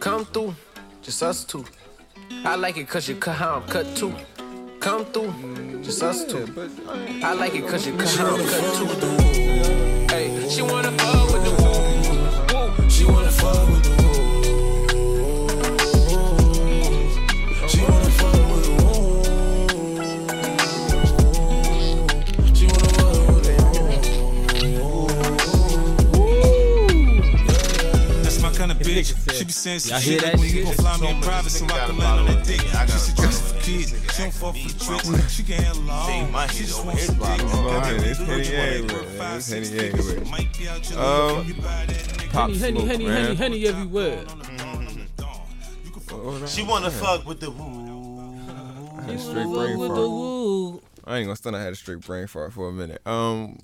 Come through, just us two. I like it cause you cut how I'm cut too. Come through, just us two. I like it cause you cut how I'm cut too. Hey, she wanna fuck with the woo. She wanna fuck with the woo. She wanna fuck with the woo. She wanna fuck with the woo. That's my kind of bitch. Nigga She be saying some Y'all hear shit that like when you shit? gon' fly me in private so I can land on that dick. She said problem just for kids. She don't fall for tricks. She can handle all. She just wants some dick. Oh, Got yeah, that it's bitch looking A like with five, six Henny A dicks. with it. Might be out your Um. You buy that nigga. Pop Henny, Henny, Smoke, Henny. Henny, Henny everywhere. She wanna fuck with the woo. I had a straight brain fart. I ain't gonna stunt. I had a straight brain fart for a minute. Um,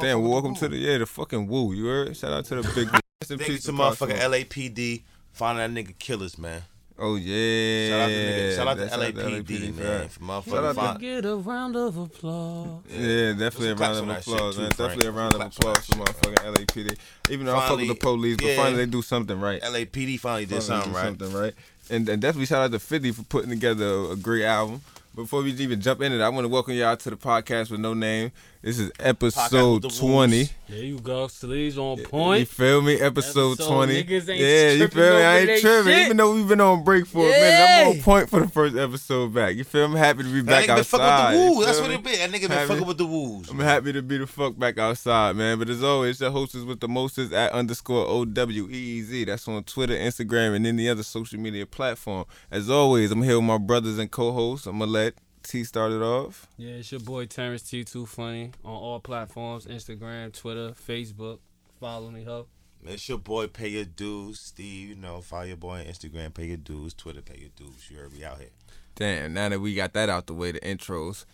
damn. Welcome to the yeah, the fucking woo. You heard? Shout out to the big. Rest Thank you to Pop motherfucking LAPD. Finding that nigga killers, man. Oh yeah. Shout out to nigga. Shout out to That's LAPD, for man. that. For Shout out to- Get a round of applause. Yeah, definitely a round of applause, too, man. Frank. Definitely a round of applause that for shit, motherfucking LAPD. Even though I fuck with the police, but yeah. finally they do something right. LAPD finally did Finally something do right. Something right. And, and definitely shout out to 50 for putting together a, a great album. Before we even jump into it, I want to welcome y'all to the podcast with no name. This is episode 20. There you go. Sleeves on point. You feel me? Episode, Episode 20. ain't yeah, you feel me? I ain't tripping. shit. Even though we've been on break for a minute, I'm on point for the first episode back. You feel me? Happy to be back outside. That back nigga been fucking with the you woo. That's feel what it be. That nigga been Happy- fucking with the woos. I'm happy to be the fuck back outside, man. But as always, the hostess with the mostest at underscore O W E E Z. That's on Twitter, Instagram, and any other social media platform. As always, I'm here with my brothers and co-hosts. I'm gonna let T started off. Yeah, it's your boy Terrence T2 Funny on all platforms Instagram, Twitter, Facebook. Follow me, ho. It's your boy, pay your dues, Steve. You know, follow your boy on Instagram, pay your dues, Twitter, pay your dues. You heard me out here. Damn, now that we got that out the way, the intros.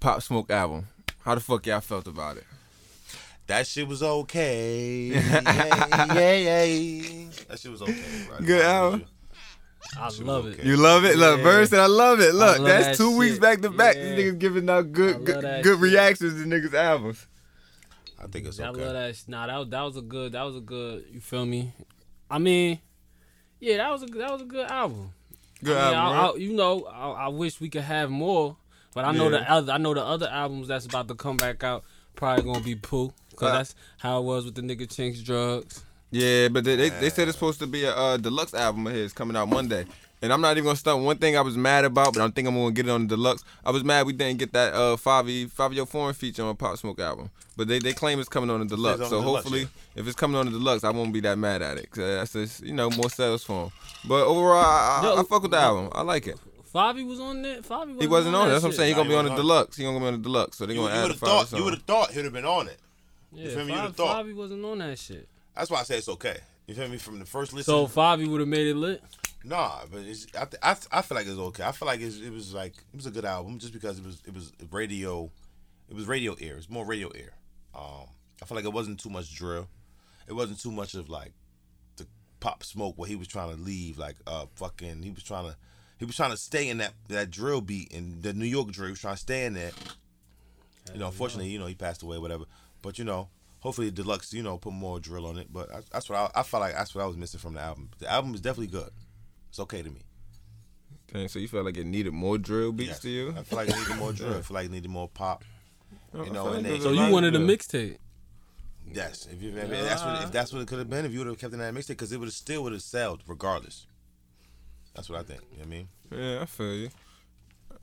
Pop Smoke album. How the fuck y'all felt about it? That shit was okay. yeah, yeah, yeah. That shit was okay. Right? Good album. I Shit was love it. You love it? Look, Yeah. Bird said I love it. Look, love that's that two weeks back to back. Yeah. These niggas giving out good good, good shit. reactions to niggas' albums. I think it's I love okay. that. sh- Nah, that was, that was a good. That was a good. You feel me? I mean, yeah, that was a that was a good album. Good I mean, album, I, right? I, you know, I, I wish we could have more, but I know Yeah. the other. I know the other albums that's about to come back out probably gonna be poo, cause Uh, that's how it was with the nigga Chinx Drugz. Yeah, but they, they, they said it's supposed to be a uh, deluxe album of his coming out Monday. And I'm not even gonna stunt. One thing I was mad about, but I don't think I'm gonna get it on the deluxe. I was mad we didn't get that uh Favi Fivio Foreign feature on a Pop Smoke album, but they, they claim it's coming on the deluxe. on so the deluxe, hopefully, yeah. if it's coming on the deluxe, I won't be that mad at it. Cause that's just you know more sales for him. But overall, I, I, Yo, I fuck with the album. I like it. Favi was on that. Favi wasn't He wasn't on it. that That's what I'm saying. He gonna be he on the on deluxe. He gonna be on the deluxe. So they You, gonna you add would the have thought. song. You would have thought he'd have been on it. Yeah, feel? You Favi, would've thought. Favi wasn't on that shit. That's why I say it's okay. You feel me? From the first listen. So Favi would have made it lit. Nah, but it's, I, th- I, th- I feel like it's okay. I feel like it's, it was like it was a good album just because it was it was radio, it was radio air. It's more radio air. Um, I feel like it wasn't too much drill. It wasn't too much of like the pop smoke where he was trying to leave like uh fucking he was trying to he was trying to stay in that that drill beat and the New York drill. He was trying to stay in there. You know, unfortunately, you know, he passed away, whatever. But you know, hopefully, deluxe, you know, put more drill on it. But I, that's what I, I felt like. That's what I was missing from the album. The album is definitely good. It's okay to me. Dang, so you felt like it needed more drill beats Yes. to you? I feel like it needed more drill. I feel like it needed more pop. You know, and like they- So you lot wanted a mixtape. Yes, if you if that's what if that's what it could have been, if you would have kept it in that mixtape, because it would have still would have sold regardless. That's what I think. You know what I mean? Yeah, I feel you.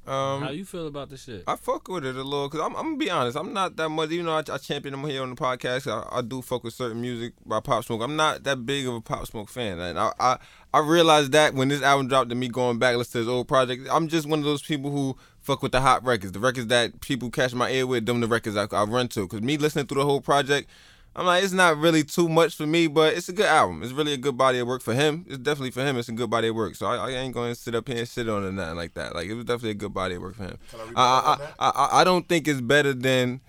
Um, How you feel about the shit? I fuck with it a little because I'm, I'm gonna be honest. I'm not that much. Even though I, I champion him here on the podcast, I, I do fuck with certain music by Pop Smoke. I'm not that big of a Pop Smoke fan, and I I, I realized that when this album dropped and me going back listen to his old project, I'm just one of those people who fuck with the hot records, the records that people catch my ear with. Them the records I, I run to because me listening through the whole project. I'm like, it's not really too much for me, but it's a good album. It's really a good body of work for him. It's definitely for him. It's a good body of work. So I, I ain't going to sit up here and sit on it or nothing like that. Like it was definitely a good body of work for him. I, I, I, I, I don't think it's better than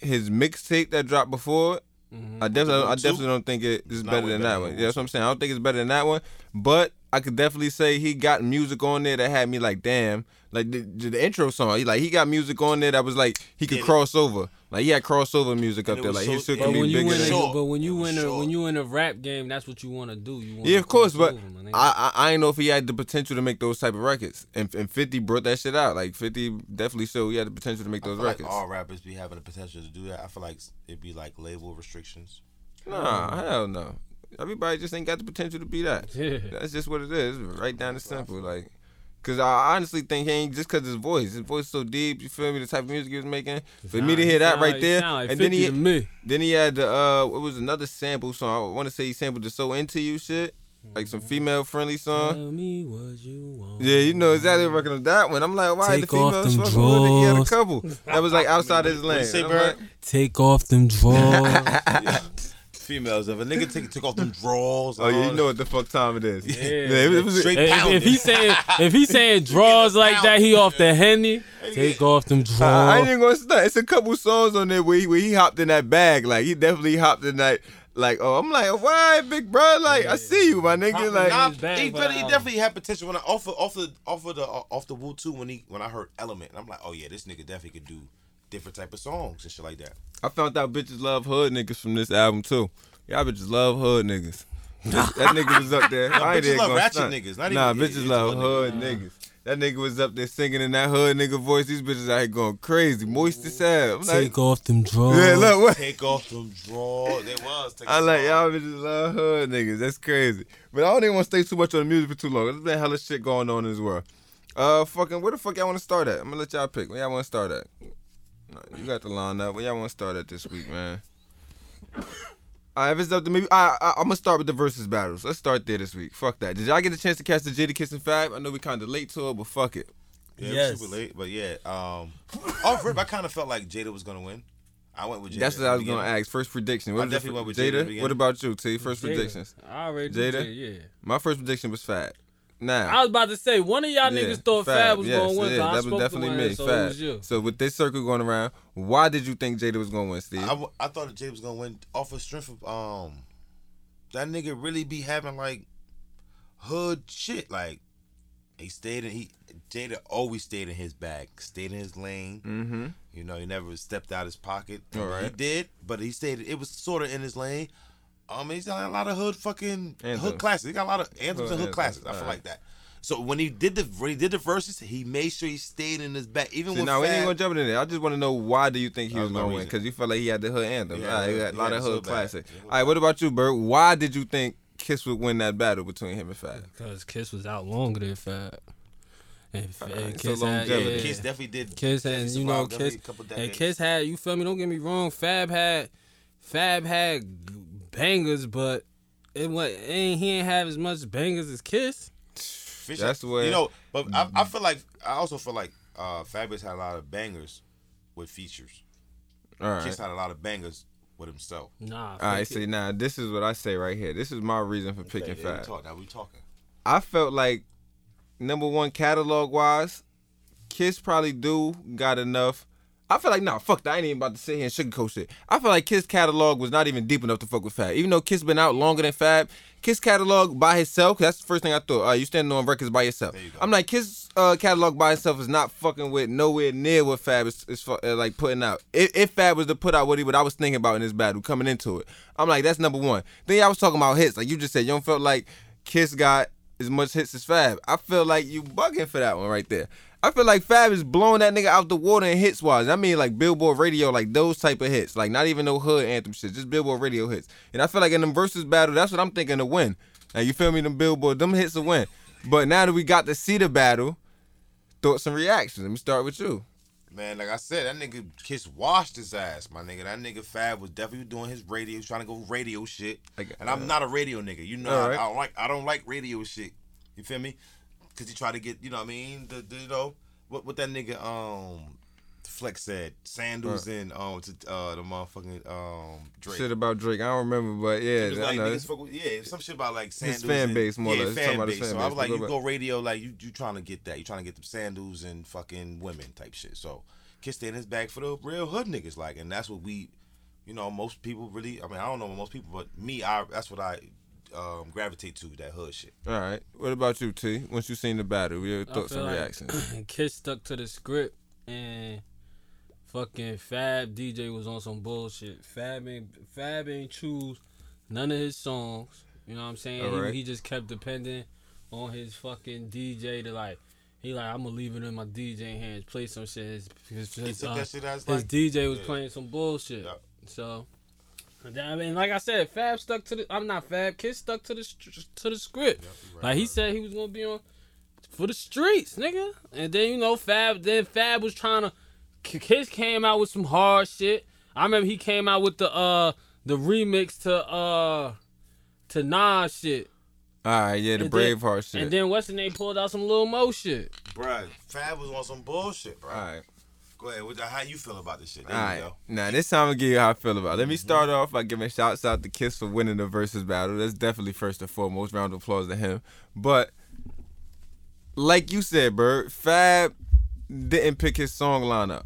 his mixtape that dropped before. Mm-hmm. I definitely, I definitely don't think it is better than better that one. One Yeah, that's what I'm saying. I don't think it's better than that one, but I could definitely say he got music on there that had me like, damn, like the, the intro song. He like he got music on there that was like he could Yeah. cross over. Like he had crossover music up there. was Like his so- shit But could But be when you bigger win, than. a, but when you It win a short. when you in a rap game, that's what you want to do. You wanna Yeah, of course, but over. I, I I ain't know if he had the potential to make those type of records. And, and Fifty brought that shit out. Like Fifty definitely showed he had the potential to make I those feel like records. all rappers be having the potential to do that. I feel like it'd be like label restrictions. Nah, hell no. Everybody just ain't got the potential to be that. Yeah. That's just what it is. Right down the simple. Like, cause I honestly think he ain't just cause his voice. His voice so deep. You feel me? The type of music he was making. For me to hear that sound right like- there, sound like and then he to me. then he had the uh, what was another sample song? I want to say he sampled the "So Into You" shit, like some female friendly song. Tell me what you want. Yeah, you know exactly what on that one. I'm like, why Take the females them fucking with it? He had a couple that was like outside his What lane. say, I'm Bird? like, Take off them drawers. Females, if a nigga take took off them drawers. oh yeah, you know what the fuck time it is. Yeah. it, it was Straight if, pounding. if he saying if he saying draws like that, he off the henny. Take off them I, I ain't even gonna stunt. It's a couple songs on there where he, where he hopped in that bag. Like he definitely hopped in that. Like oh, I'm like, why, big bro? Like I see you, my nigga. Hopping Like Nah, he, but the he definitely had potential when I off of, off the off of the uh, off the Woo two when he when I heard Element. I'm like, oh yeah, this nigga definitely could do different type of songs and shit like that. I found out bitches love hood niggas from this album too. Y'all bitches love hood niggas. that nigga was up there. I ain't bitches even love gonna ratchet stunt. niggas, not nah, even- bitches it's love hood hood niggas. That nigga was up there singing in that hood nigga voice. These bitches out here going crazy, moist as hell. I'm like, Take off them drawers. yeah, look, what? Take off them drawers. It was. I like off. y'all bitches love hood niggas. That's crazy. But I don't even want to stay too much on the music for too long. There's been hella shit going on as well. Uh, fucking, where the fuck y'all want to start at? I'm gonna let y'all pick. Where y'all want to start at? Nah, You got the line up. Where y'all want to start at this week, man? All right, if it's up to me, I, I, I'm gonna start with the versus battles. Let's start there this week. Fuck that. Did y'all get a chance to catch the Jadakiss and Fab? I know we kind of late to it, but fuck it. Yeah, Yes. super late, but yeah. Um, off rip, I kind of felt like Jada was gonna win. I went with Jada. That's what I was gonna ask. First prediction. What I definitely went with Jada Jada. What about you, T? First Jada. predictions. I already Jada? did, yeah. My first prediction was Fab. Now. I was about to say one of y'all Yeah, niggas thought Fab, was yes, gonna win. yeah, so I that spoke was definitely to me. one, so Fab. it was you. So with this circle going around, why did you think Jada was gonna win, Steve? I, w- I thought that Jada was gonna win off of strength of um, that nigga really be having like hood shit. Like he stayed in he Jada always stayed in his bag, stayed in his lane. mm-hmm. You know, he never stepped out his pocket. I All mean, He did, but he stayed. It was sort of in his lane. Um, he's got a lot of hood fucking Anthems. hood classics. He got a lot of anthems Hood and hood anthems, classics. I feel alright. like that. So when he did the when he did the verses, he made sure he stayed in his back. Even See, with now we ain't gonna jump in there. I just want to know why do you think he was was my gonna win? Because you felt like he had the hood anthem. Yeah, All right, he he got had a lot of hood bad. classics. Yeah, All right, what about you, Bert? Why did you think Kiss would win that battle between him and Fab? Because Kiss was out longer than Fab. And, and Kiss so had, longevity. yeah. Kiss definitely did. Kiss definitely and you know Kiss a and. Kiss had you feel me? Don't get me wrong. Fab had Fab had g- bangers, but it what ain't he ain't have as much bangers as Kiss. Fish- That's the way you know. But I, I feel like I also feel like uh Fabolous had a lot of bangers with features. All right. Kiss had a lot of bangers with himself. Nah. All right, see it. now this is what I say right here. This is my reason for picking Okay, yeah, we Fab. talk, now we talking. I felt like number one catalog wise, Kiss probably do got enough. I feel like nah, fuck that. I ain't even about to sit here and sugarcoat shit. I feel like Kiss catalog was not even deep enough to fuck with Fab. Even though Kiss been out longer than Fab, Kiss catalog by himself. That's the first thing I thought. Uh, you standing on records by yourself. You. I'm like Kiss uh, catalog by itself is not fucking with nowhere near what Fab is, is uh, like putting out. If, if Fab was to put out what he what I was thinking about in this battle coming into it, I'm like that's number one. Then I was talking about hits, like you just said. You don't felt like Kiss got as much hits as Fab. I feel like you bugging for that one right there. I feel like Fab is blowing that nigga out the water in hits wise. I mean like Billboard radio, like those type of hits. Like not even no hood anthem shit, just Billboard radio hits. And I feel like in them versus battle, that's what I'm thinking to win. Like you feel me? Them Billboard, them hits to win. But now that we got to see the battle, thoughts and reactions. Let me start with you. Man, like I said, that nigga Kiss washed his ass, my nigga. That nigga Fab was definitely doing his radio, trying to go radio shit. Like, and I'm uh, not a radio nigga. You know, I, right. I don't like I don't like radio shit. You feel me? Cause he tried to get, you know what I mean? The, the you know what what that nigga um Flex said, sandals and um to uh the motherfucking um Drake. Shit about Drake. I don't remember, but yeah, like with, yeah, some shit about like sandals. fan and- base, more or yeah, less. Fan his base. fan So I was like, you go radio, like you you trying to get that, you trying to get them sandals and fucking women type shit. So Kiss stay in his bag for the real hood niggas, like, and that's what we, you know, most people really. I mean, I don't know most people, but me, I that's what I um, gravitate to that hood shit. All right. What about you, T? Once you seen the battle, your I thoughts feel and like reactions? Kiss stuck to the script and fucking Fab DJ was on some bullshit. Fab ain't Fab ain't choose none of his songs. You know what I'm saying? He- Alright. He, just kept depending on his fucking DJ to like. He like I'm gonna leave it in my DJ hands, play some shit. His, his, his, uh, that shit as his like DJ was yeah. playing some bullshit. Yup. So, and then, I mean, like I said, Fab stuck to the. I'm not Fab. Kiss stuck to the to the script. like he said, he was gonna be on for the streets, nigga. And then you know, Fab. Then Fab was trying to. K- Kiss came out with some hard shit. I remember he came out with the uh the remix to uh to Nas shit. All right, yeah, the And then- Braveheart shit. And then what's the name pulled out some little mo shit. Bruh, Fab was on some bullshit, bro. All right. Go ahead. What, how you feel about this shit? There All you go. Now this time I'm gonna give you how I feel about it. Let me mm-hmm. start off by giving shouts out to Kiss for winning the versus battle. That's definitely first and foremost. Round of applause to him. But like you said, Bird, Fab didn't pick his song lineup.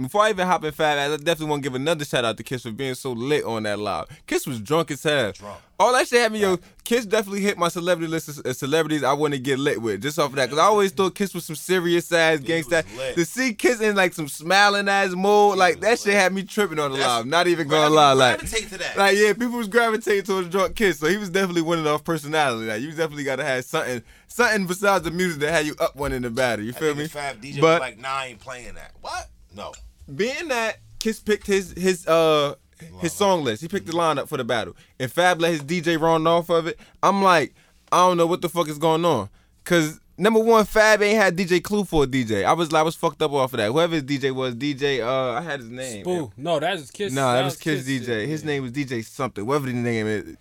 Before I even hop in Fab, I definitely want to give another shout out to Kiss for being so lit on that live. Kiss was drunk as hell. Drunk. All that shit had me, yo. Kiss definitely hit my celebrity list of of celebrities I want to get lit with just off of that. Cause I always thought Kiss was some serious ass He gangsta. To see Kiss in like some smiling ass mode, like was that shit had me tripping on the That's- live. Not even gonna lie, like, to that. like yeah, people was gravitating towards drunk Kiss, so he was definitely winning off personality. Like you definitely gotta have something, something besides the music that had you up one in the battle. You feel me? Fab DJ But- was like, nah, I ain't playing that. What? No. Being that Kiss picked his his uh his song list, he picked the lineup for the battle, and Fab let his DJ run off of it. I'm like, I don't know what the fuck is going on, cause number one, Fab ain't had DJ Clue for a DJ. I was I was fucked up off of that. Whoever his DJ was, DJ uh I had his name. Boo. No, that's Kiss. No, that was Kiss DJ. shit. His name was DJ something. Whatever the name is.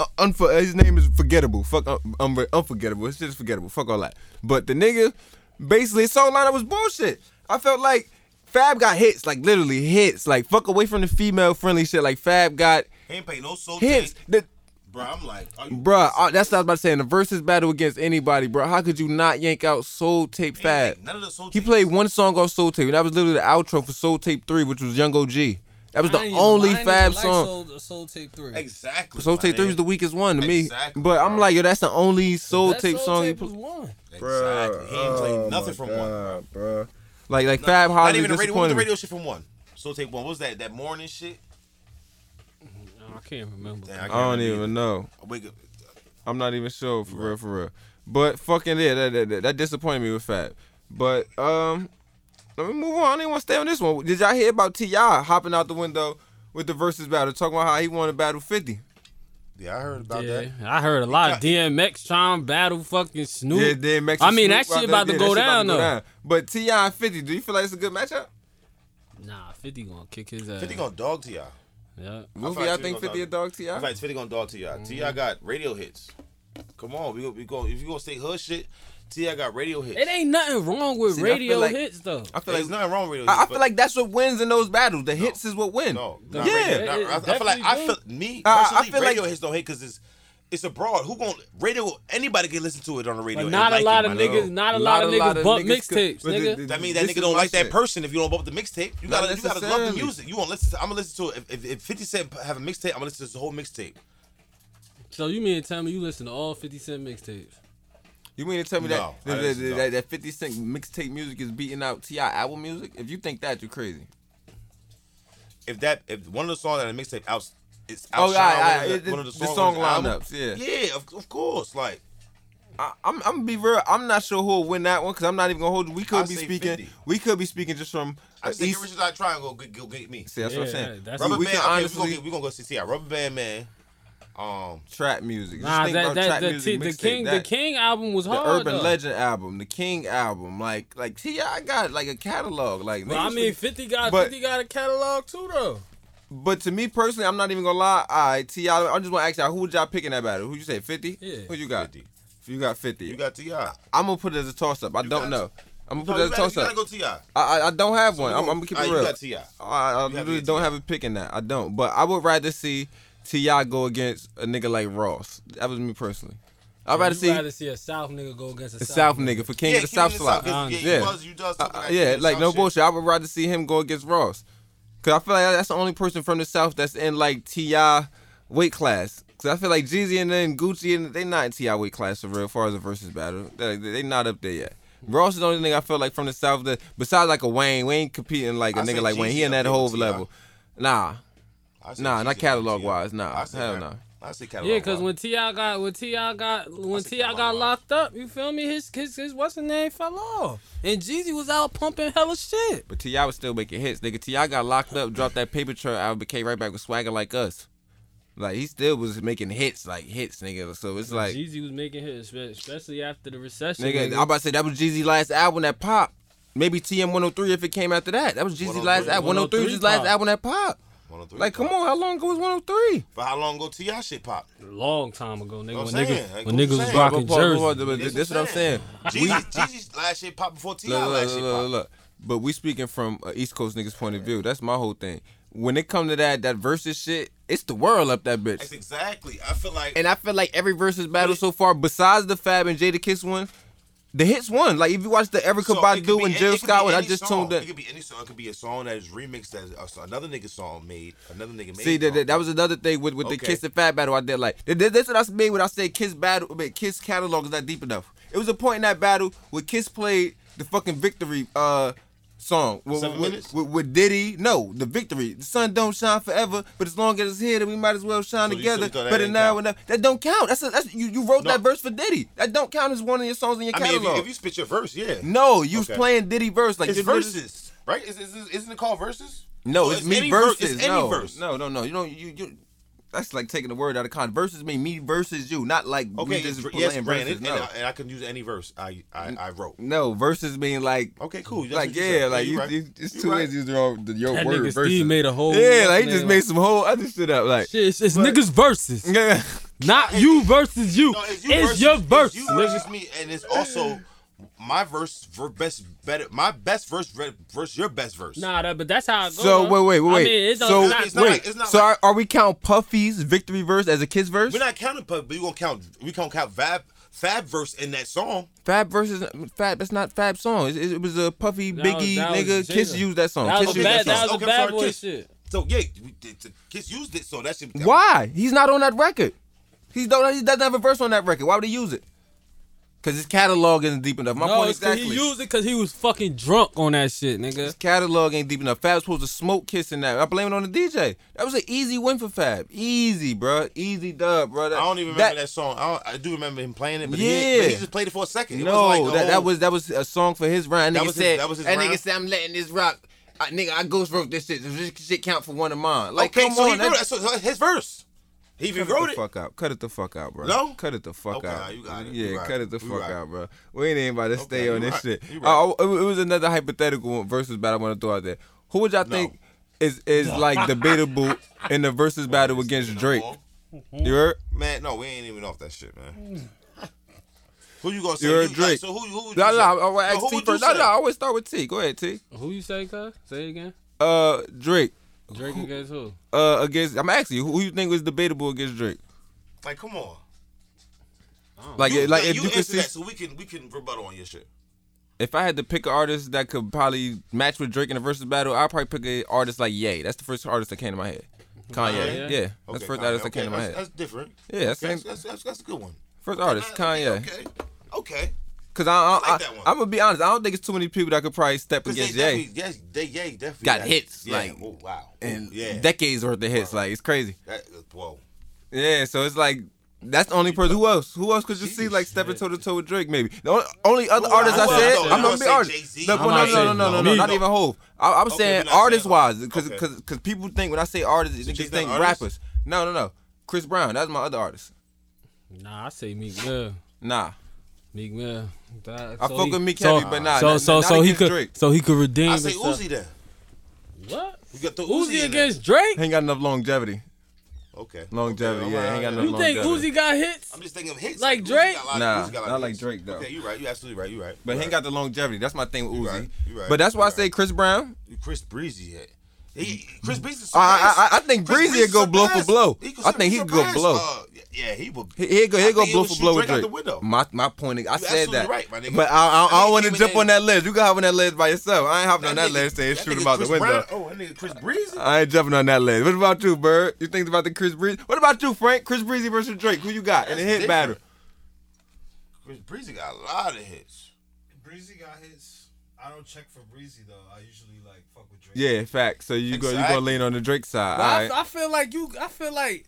Uh, unfor- his name is forgettable. Fuck un- un- unforgettable. It's just forgettable. Fuck all that. But the nigga, basically, his song lineup was bullshit. I felt like Fab got hits, like literally hits. Like fuck away from the female friendly shit. Like Fab got He ain't pay no soul hits. tape. The, Bro, I'm like, are you bruh, uh, that's what I was about to say. In the versus battle against anybody, bro. How could you not yank out Soul Tape Fab? None of the soul He played one song off Soul Tape, and that was literally the outro for Soul Tape 3, which was Young OG. That was the I ain't even- only Fab like song. Soul, Soul Tape Three. Exactly. Soul my Tape 3 was the weakest one to me. Exactly, but I'm like, yo, that's the only Soul That Tape Soul song he Tape was put. one. Exactly. He ain't played nothing from one. bro. Like, like Fab Not Holly even the radio. What was the radio shit from one? Soul take one. What was that? That morning shit. I can't remember. Damn, I can't don't remember even know. either. Wake up. I'm not even sure for real, for real. But fucking yeah, that, that, that, that disappointed me with Fab. But um, let me move on. I didn't want to stay on this one. Did y'all hear about Ti hopping out the window with the versus battle, talking about how he won a battle 50? Yeah, I heard about Yeah, that. I heard a lot of got- DMX trying to battle fucking Snoop. Yeah, then Max I and mean, that shit out about there. to Yeah, go that shit about down to go though. But Ti and 50, do you feel like it's a good matchup? Nah, 50 gonna kick his ass. 50 gonna dog Ti. Yeah. Movie, like I 50 think 50 a dog- dog Ti. In fact, 50 gonna dog Ti. Mm-hmm. Ti got radio hits. Come on, we go, we go. If you gonna say hood shit, Ti got radio hits. It ain't nothing wrong with See, I feel radio like- hits though. I feel like There's nothing wrong with radio. I, I hits, feel but- like that's what wins in those battles. The hits is what win. No, yeah. radio, not- It- it I, I feel like I definitely feel do. me Uh, I personally. feel like- radio like- hits don't hit because it's it's abroad. Who gon' radio? Anybody can listen to it on the radio. But and not a like lot it, of my niggas, not a lot of niggas bump mixtapes, but nigga. the- That means that this nigga is don't my like that shit. person if you don't bump the mixtape. You Not gotta you gotta love the music. You want to listen. To, I'm gonna listen to it. If, if, if 50 Cent have a mixtape, I'm gonna listen to the whole mixtape. So you mean to tell me you listen to all 50 Cent mixtapes? You mean to tell me No, that, that, that, that, that 50 Cent mixtape music is beating out Ti album music? If you think that, you're crazy. If that if one of the songs on the mixtape out, it's Oh, outshine yeah, one, of yeah, the, one of the, the songs song on his album, lineups, yeah. yeah, of, of course. Like I, I'm, I'm gonna be real. I'm not sure who'll win that one because I'm not even gonna hold you. We could I be speaking. 50. We could be speaking just from I say, East. Rich as I try and go get, go get me. See, that's what I'm Yeah, saying. that's- Rubber we, we band. can okay, honestly we gonna get, we gonna go see Ti. Rubber band man. Um, trap music. Just Nah, think that, about that trap the, music T- the mixtape. King the King album was the hard. Urban though. Legend album, the King album, like like Ti got like a catalog, like. Well, I mean, forget- 50 got but- 50 got a catalog too though. But to me personally, I'm not even gonna lie. All right, Ti, I just want to ask y'all, who would y'all pick in that battle? Who you say, 50? Yeah. Who you got? 50. You got 50. You got Ti. I'm gonna put it as a toss up. I You don't know. I'm gonna No, put you it as a gotta, toss you gotta up. go Ti. I, I I don't have one. I'm, I'm gonna keep it Alright, real. You got Ti. I, I You really don't have a pick in that. I don't. But I would rather see Ti go against a nigga like Ross. That was me personally. I'd rather see rather see a South nigga go against a the South nigga for King Yeah, of the keep it South in slot. 'cause, Yeah, Yeah. you was, you does Uh, talking uh, yeah, like no shit. bullshit. I would rather see him go against Ross. Cause I feel like that's the only person from the South that's in like Ti weight class. Cause I feel like Jeezy and then Gucci and they not in Ti weight class for real, as far as the versus battle. They, they not up there yet. Ross is the only thing I feel like from the south that besides like a Wayne, Wayne competing like a I nigga like Wayne. He Jeezy in that whole level. Nah, I say Nah, not catalog wise. nah. I say Hell cat- nah. I say catalog. Yeah, cause when Ti got when Ti got when Ti got locked up, you feel me? His his his what's the name fell off, and Jeezy was out pumping hella shit. but Ti was still making hits. Nigga, Ti got locked up, dropped that paper trail album, came right back with swagger like us. Like he still was making hits, like hits, nigga. So it's like, Jeezy was making hits, especially after the recession. nigga, nigga. I'm about to say that was Jeezy's last album that popped. Maybe TM 103 if it came after that. That was Jeezy's last album. 103 was his last album that popped. 103 Like, come on, how long ago was 103? But how long ago Ti shit pop? long time ago, nigga. When saying, niggas like, when niggas was rocking Pause, pause, jerseys. pause, but That's This what I'm saying. Jeezy, Jeezy's last shit pop before Ti Look, look, last look, shit look, pop. look. But we speaking from a East Coast niggas point of view. That's my whole thing. When it come to that that versus shit, it's the world up that bitch. That's exactly. I feel like And I feel like every versus battle so far, besides the Fab and Jadakiss one, the hits won. Like if you watch the Erykah So, it Badu and Jill it Scott one, I just song. tuned It in. could be any song. It could be a song that is remixed as another nigga song made. Another nigga made. See that, that, that was another thing with, with the Kiss and Fab battle I did. Like th- th- that's what I mean when I say Kiss battle. I mean, Kiss catalog is not deep enough. It was a point in that battle where Kiss played the fucking victory uh song with, Seven with, minutes? with, with Diddy. No, the victory. The sun don't shine forever, but as long as it's here, then we might as well shine oh, So together. that Better didn't now count? and that. That don't count. That's a, that's you, you wrote No. that verse for Diddy. That don't count as one of your songs in your I mean, if you, if you spit your verse, yeah. no, you was Okay. playing Diddy verse like it's verses, right? Is, is, isn't it called verses? No, So it's, me any ver- versus. it's no, verse. no, no, no. You know, you you. That's like taking the word out of context. Versus mean me versus you, not like Okay, we just it's, playing yes, versus. no. and, I, and I can use any verse I I, I wrote. no, versus mean like Okay, cool. That's like yeah, said. like you you, right. you it's You two right. ways you use your, the- your That word nigga versus. Steve made a whole yeah, like he just up. made some whole other shit up. Like Shit, it's, it's But- niggas versus, yeah, not you versus you. No, it's it's versus, your verse. It's you versus me, and it's also my verse ver- best better. My best verse ver- versus your best verse. Nah, that, but that's how it goes. So wait, wait, wait, I wait. mean, it so not, it's not wait, like- it's not so like- are, are we count Puffy's victory verse as a Kiss verse? We're not counting, Puffy, but we gonna count. We gonna count Fab Fab verse in that song. Fab versus Fab. That's not Fab song. It, it was a Puffy That Biggie was nigga. Kiss used that song. that Kiss was a used bad, that that was a Okay, I'm bad sorry, boy Kiss. shit. So yeah, we, the, the Kiss used it. So that should. Why? He's not on that record. He don't. He doesn't have a verse on that record. Why would he use it? Cause his catalog isn't deep enough. My no, point it's 'cause exactly. he used it because he was fucking drunk on that shit, nigga. his catalog ain't deep enough. Fab's supposed to smoke kiss kissing that. I blame it on the DJ. That was an easy win for Fab. Easy, bro. Easy dub, bro. I don't even remember that, song. I, don't, I do remember him playing it, but, he, Yeah. but he just played it for a second. It No, like, that, oh, that was that was a song for his rhyme. That Nigga was his- said that was his that rhyme? nigga said I'm letting this rock. I, nigga, I ghost wrote this shit. This shit count for one of mine. Like, okay. come so on, he wrote it. So, so his verse. He even Cut wrote it the fuck out. Cut it the fuck out, bro. No? Cut it the fuck Okay, out. nah, you got it. Yeah, right. cut it the You fuck right. out, bro. We ain't even about to stay you on this right. shit. You Uh, it was another hypothetical versus battle I want to throw out there. Who would y'all think is is like debatable in the versus battle against Drake? You heard? Man, no, we ain't even off that shit, man. Who you gonna say? You heard You- Drake. So who, who would you no, say? I, I, No, ask T first. No, say? no, I always start with T. Go ahead, T. Who you say, cuz? Say it again. Uh, Drake. Drake against who? Uh, against I'm asking you, who you think was debatable against Drake? Like, come on. Like, You, like like, if you, you could see, that so we can we can rebuttal on your shit. if I had to pick an artist that could probably match with Drake in a versus battle, I'd probably pick an artist like Ye. That's the first artist that came to my head. Kanye. Kanye? Yeah, that's Okay, the first Kanye, artist that okay, came to my that's, head. That's different. Yeah, that's Okay, same- that's, that's, that's a good one. First artist, Okay, Kanye. Okay. Okay. Cause I, I, like I, that one. I'm gonna be honest. I don't think it's too many people that could probably step Because they against Ye yes, they, yeah, definitely Got got hits, Yeah. like, oh, wow. Oh, and oh, yeah. decades worth of hits. Like it's crazy. That, whoa. Yeah, so it's like that's the only person. Who else? Who else could you see like stepping toe to toe with Drake? Maybe the only, only other Who- artist I who said. though? I'm You gonna gonna be say honest. No, I'm no, no, not no, no, no, no, not even Hove. I, I'm Okay, saying we're not saying artist wise, because because because people think when I say artists, they just think rappers. No, no, no. Chris Brown, that's my other artist. Nah, I say Meek Mill. Nah, Meek Mill. That- I so fuck he- with Meek so, heavy, but nah, So not- so not so he against could Drake. so he could redeem I say himself. Uzi then. What? You got the Uzi, Uzi in there. against Drake? ain't got enough longevity. Okay. Longevity, Okay, yeah, alright, ain't got alright. no You think longevity. Uzi got hits? I'm just thinking of hits. Like Drake? got Nah, Uzi got a not of like. Drake, though. Okay, you right. You absolutely right. You right. But he ain't got the longevity. That's my thing with You Uzi. right, you right, But that's why I say. Chris Brown. Chris Breezy. Yeah. He, Chris Breezy. I- I- I- I think Chris Breezy would go blow for blow. I think he could go blow. Uh, yeah, he would. He- He'll go, he'll go think he blow for blow with Drake out the window. My my point is, I You said absolutely that, right, my nigga. but I, I, I That don't want to jump on that ledge. You can hop on that ledge by yourself. I ain't hopping on that nigga- ledge saying that shoot nigga him out the window. Brown- Oh, that nigga Chris Breezy. I ain't jumping on that ledge. What about you, Bird? You think about the Chris Breezy? What about you, Frank? Chris Breezy versus Drake. Who you got in the That's hit battle? Chris Breezy got a lot of hits. Breezy got hits. I don't check for Breezy though. I usually like fuck with Drake. Yeah, fact. So you go, you gonna lean on the Drake side. But All I. I feel like you. I feel like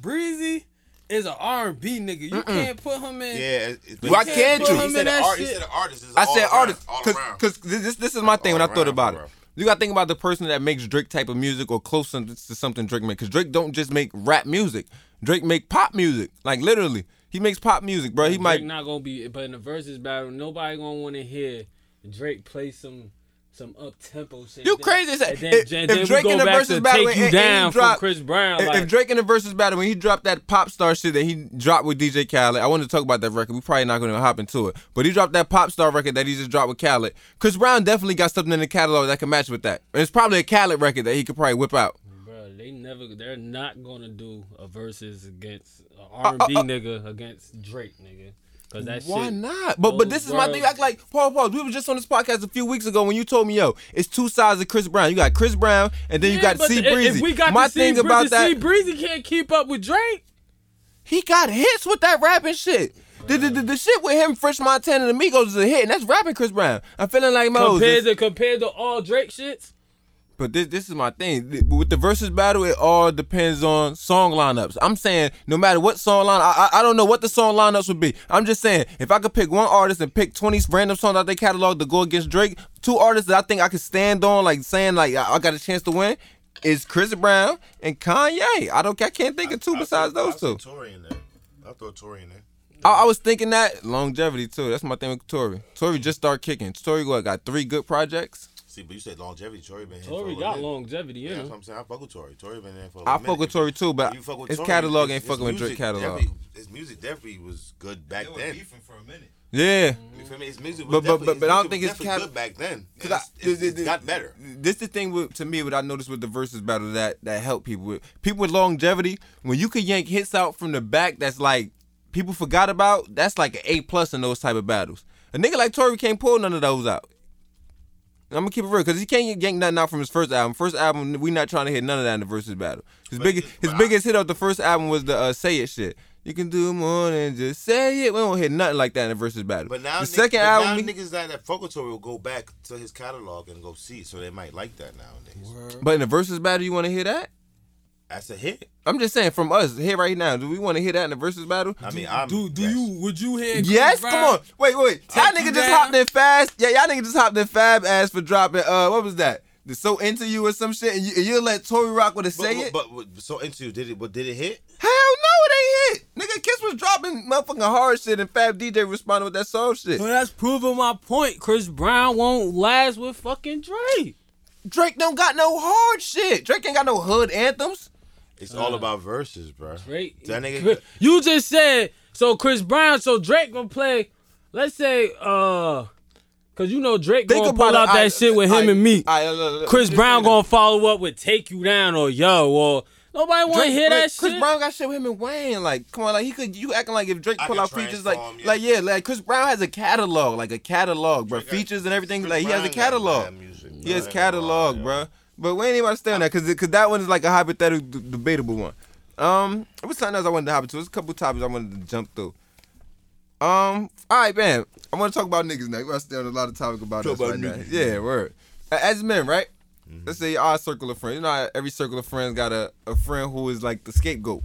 Breezy is an R and B nigga. You can't put him in. Yeah. it- it- Why he said- can't you? He Him in said, that art, he said the artist I said around, artist because because this this is my thing when I thought about all it. You got to think about the person that makes Drake type of music or close to to something Drake make. Because Drake don't just make rap music. Drake make pop music. Like literally, he makes pop music, bro. He Drake might. not gonna be, but in the verses battle, nobody gonna want to hear Drake play some some up tempo shit. You crazy that. and then, If- and if Drake in the back versus battle take you and- and he down drop- from Chris Brown. If, like, if Drake in the versus battle when he dropped that pop star shit that he dropped with DJ Khaled, I want to talk about that record. We're probably not going to hop into it, but he dropped that pop star record that he just dropped with Khaled. Chris Brown definitely got something in the catalog that can match with that. And it's probably a Khaled record that he could probably whip out. Bro, they never. They're not gonna do a versus against an Uh, R&B nigga against Drake, nigga. Cause that Why shit. not? But but this is my thing. Act like Paul Paul. We were just on this podcast a few weeks ago when you told me, yo, it's two sides of Chris Brown. You got Chris Brown and then you got C Breezy. We got my thing Breezy, about that. C Breezy can't keep up with Drake. He got hits with that rapping shit. The, the, the, the shit with him, French Montana and Migos is a hit, and that's rapping Chris Brown. I'm feeling like Moses. Compared to compared to all Drake shits. But this this is my thing. With the versus battle, it all depends on song lineups. I'm saying no matter what song line, I, I I don't know what the song lineups would be. I'm just saying if I could pick one artist and pick 20 random songs out their catalog to go against Drake, two artists that I think I could stand on, like saying like I, I got a chance to win, is Chris Brown and Kanye. I don't I can't think of two besides those two. Tory in there. I'll throw Tory in there. I, I was thinking that longevity too. That's my thing with Tory. Tory just started kicking. Tory what got three good projects. See, but you said longevity. Tory been here for a Tory little got longevity, you Yeah, that's what I'm saying. I fuck with Tory. Tory been there for. a I minute. I fuck with Tory too, but You fuck with his Tory, catalog ain't his fucking with Drake catalog. definitely- His music definitely was good back They were then. beefing for a minute. Yeah. You feel me? His music But- was but- definitely- but- his but I don't think it's definitely cat- good back then. Cause It's, I- it's, it's got better. This the thing with to me what I noticed with the verses battle that that help people with people with longevity when you can yank hits out from the back that's like people forgot about that's like an A plus in those type of battles. A nigga like Tory can't pull none of those out. I'm gonna keep it real because he can't yank nothing out from his first album. First album, we not trying to hit none of that in the versus battle. His But biggest his but I- biggest hit off the first album was the uh, Say It shit. You can do more than just say it. We don't hit nothing like that in the versus battle. But now, the nigg- second but album, now niggas that, that fuck with will go back to his catalog and go see, so they might like that nowadays. but in the versus battle, you want to hear that? That's a hit. I'm just saying from us here right now. Do we want to hear that in the versus battle? I mean, I'm Do do yes. you would you hear? Chris Yes, Brown? come on. Wait, wait. Y'all nigga just down? hopped in fast. Yeah, y'all nigga just hopped in fab ass for dropping. Uh, what was that? The so into you or some shit, and you, and you let Tory Rock with a But, say but, it. but, but so into you, did it? But did it hit? Hell no, it ain't hit. Nigga, Kiss was dropping motherfucking hard shit, and Fab DJ responded with that soul shit. But that's proving my point. Chris Brown won't last with fucking Drake. Drake don't got no hard shit. Drake ain't got no hood anthems. It's all about verses, bro. Drake. That nigga. You just said so. Chris Brown. So Drake gonna play. Let's say, uh, cause you know Drake Think gonna pull out it. that I- shit with him I- and me. I- look, look, Chris Brown gonna follow up with "Take You Down" or "Yo" or nobody want to Drake- hear that like, shit. Chris Brown got shit with him and Wayne. Like, come on, like he could. You acting like if Drake pull out features, like, yeah. like yeah, like Chris Brown has a catalog, like a catalog, bro. Drake got- features and everything. Chris like he has a catalog. music, He has I catalog, lie, bro. But we ain't even stay on that because because that one is like a hypothetical, d- debatable one. Um, what's something else I wanted to hop into? There's a couple topics I wanted to jump through. Um, all right, man. I want to talk about niggas now. We're stay on a lot of topics about Talk us about right now. niggas. Yeah, word. As men, right? Let's say our circle of friends. You know, how every circle of friends got a, a friend who is like the scapegoat,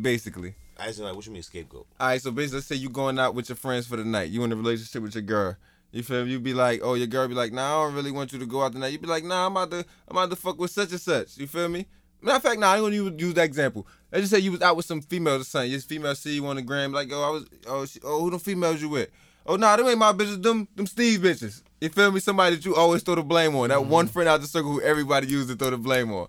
basically. I actually like, what you mean scapegoat? All right, so basically, let's say you going out with your friends for the night. You in a relationship with your girl. You feel me? You be like, oh, your girl be like, nah, I don't really want you to go out tonight. You be like, nah, I'm about to, I'm about to fuck with such and such. You feel me? Matter of fact, nah, I ain't gonna use, that example. Let's just say you was out with some females or something. Your female see you on the gram, like, oh, I was, oh, she, oh, who the females you with? Oh, nah, them ain't my bitches. Them, them Steve bitches. You feel me? Somebody that you always throw the blame on. That one mm-hmm. friend out the circle who everybody used to throw the blame on.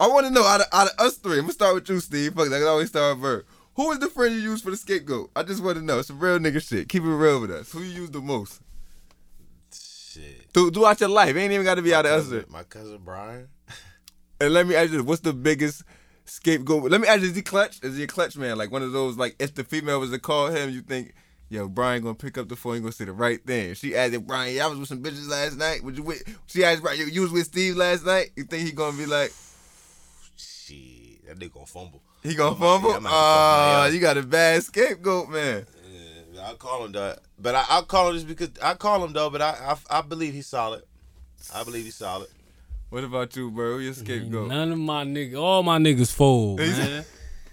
I want to know out of, out of us three. I'm gonna start with you, Steve. Fuck, that I always start with Bird. Who is the friend you use for the scapegoat? I just want to know. It's some real nigga shit. Keep it real with us. Who you use the most? Through, throughout your life, ain't even got to be out of us. Cousin- My cousin Brian. And let me ask you, this, what's the biggest scapegoat? Let me ask you, is he clutch? Is he a clutch man? Like one of those, like if the female was to call him, you think, yo, Brian gonna pick up the phone, he gonna say the right thing. She asked Brian, yeah, I was with some bitches last night. Would you with? She asked Brian, you, was with Steve last night. You think he gonna be like, Shit, that nigga gonna fumble. he gonna fumble? yeah, I'm gonna have to call Ah, you got a bad scapegoat, man. Yeah, I'll call him though. But I, I'll call him just because I call him though. But I, I, I believe he's solid. I believe he's solid. What about you, bro? Who your scapegoat? None of my niggas, all my niggas fold, man.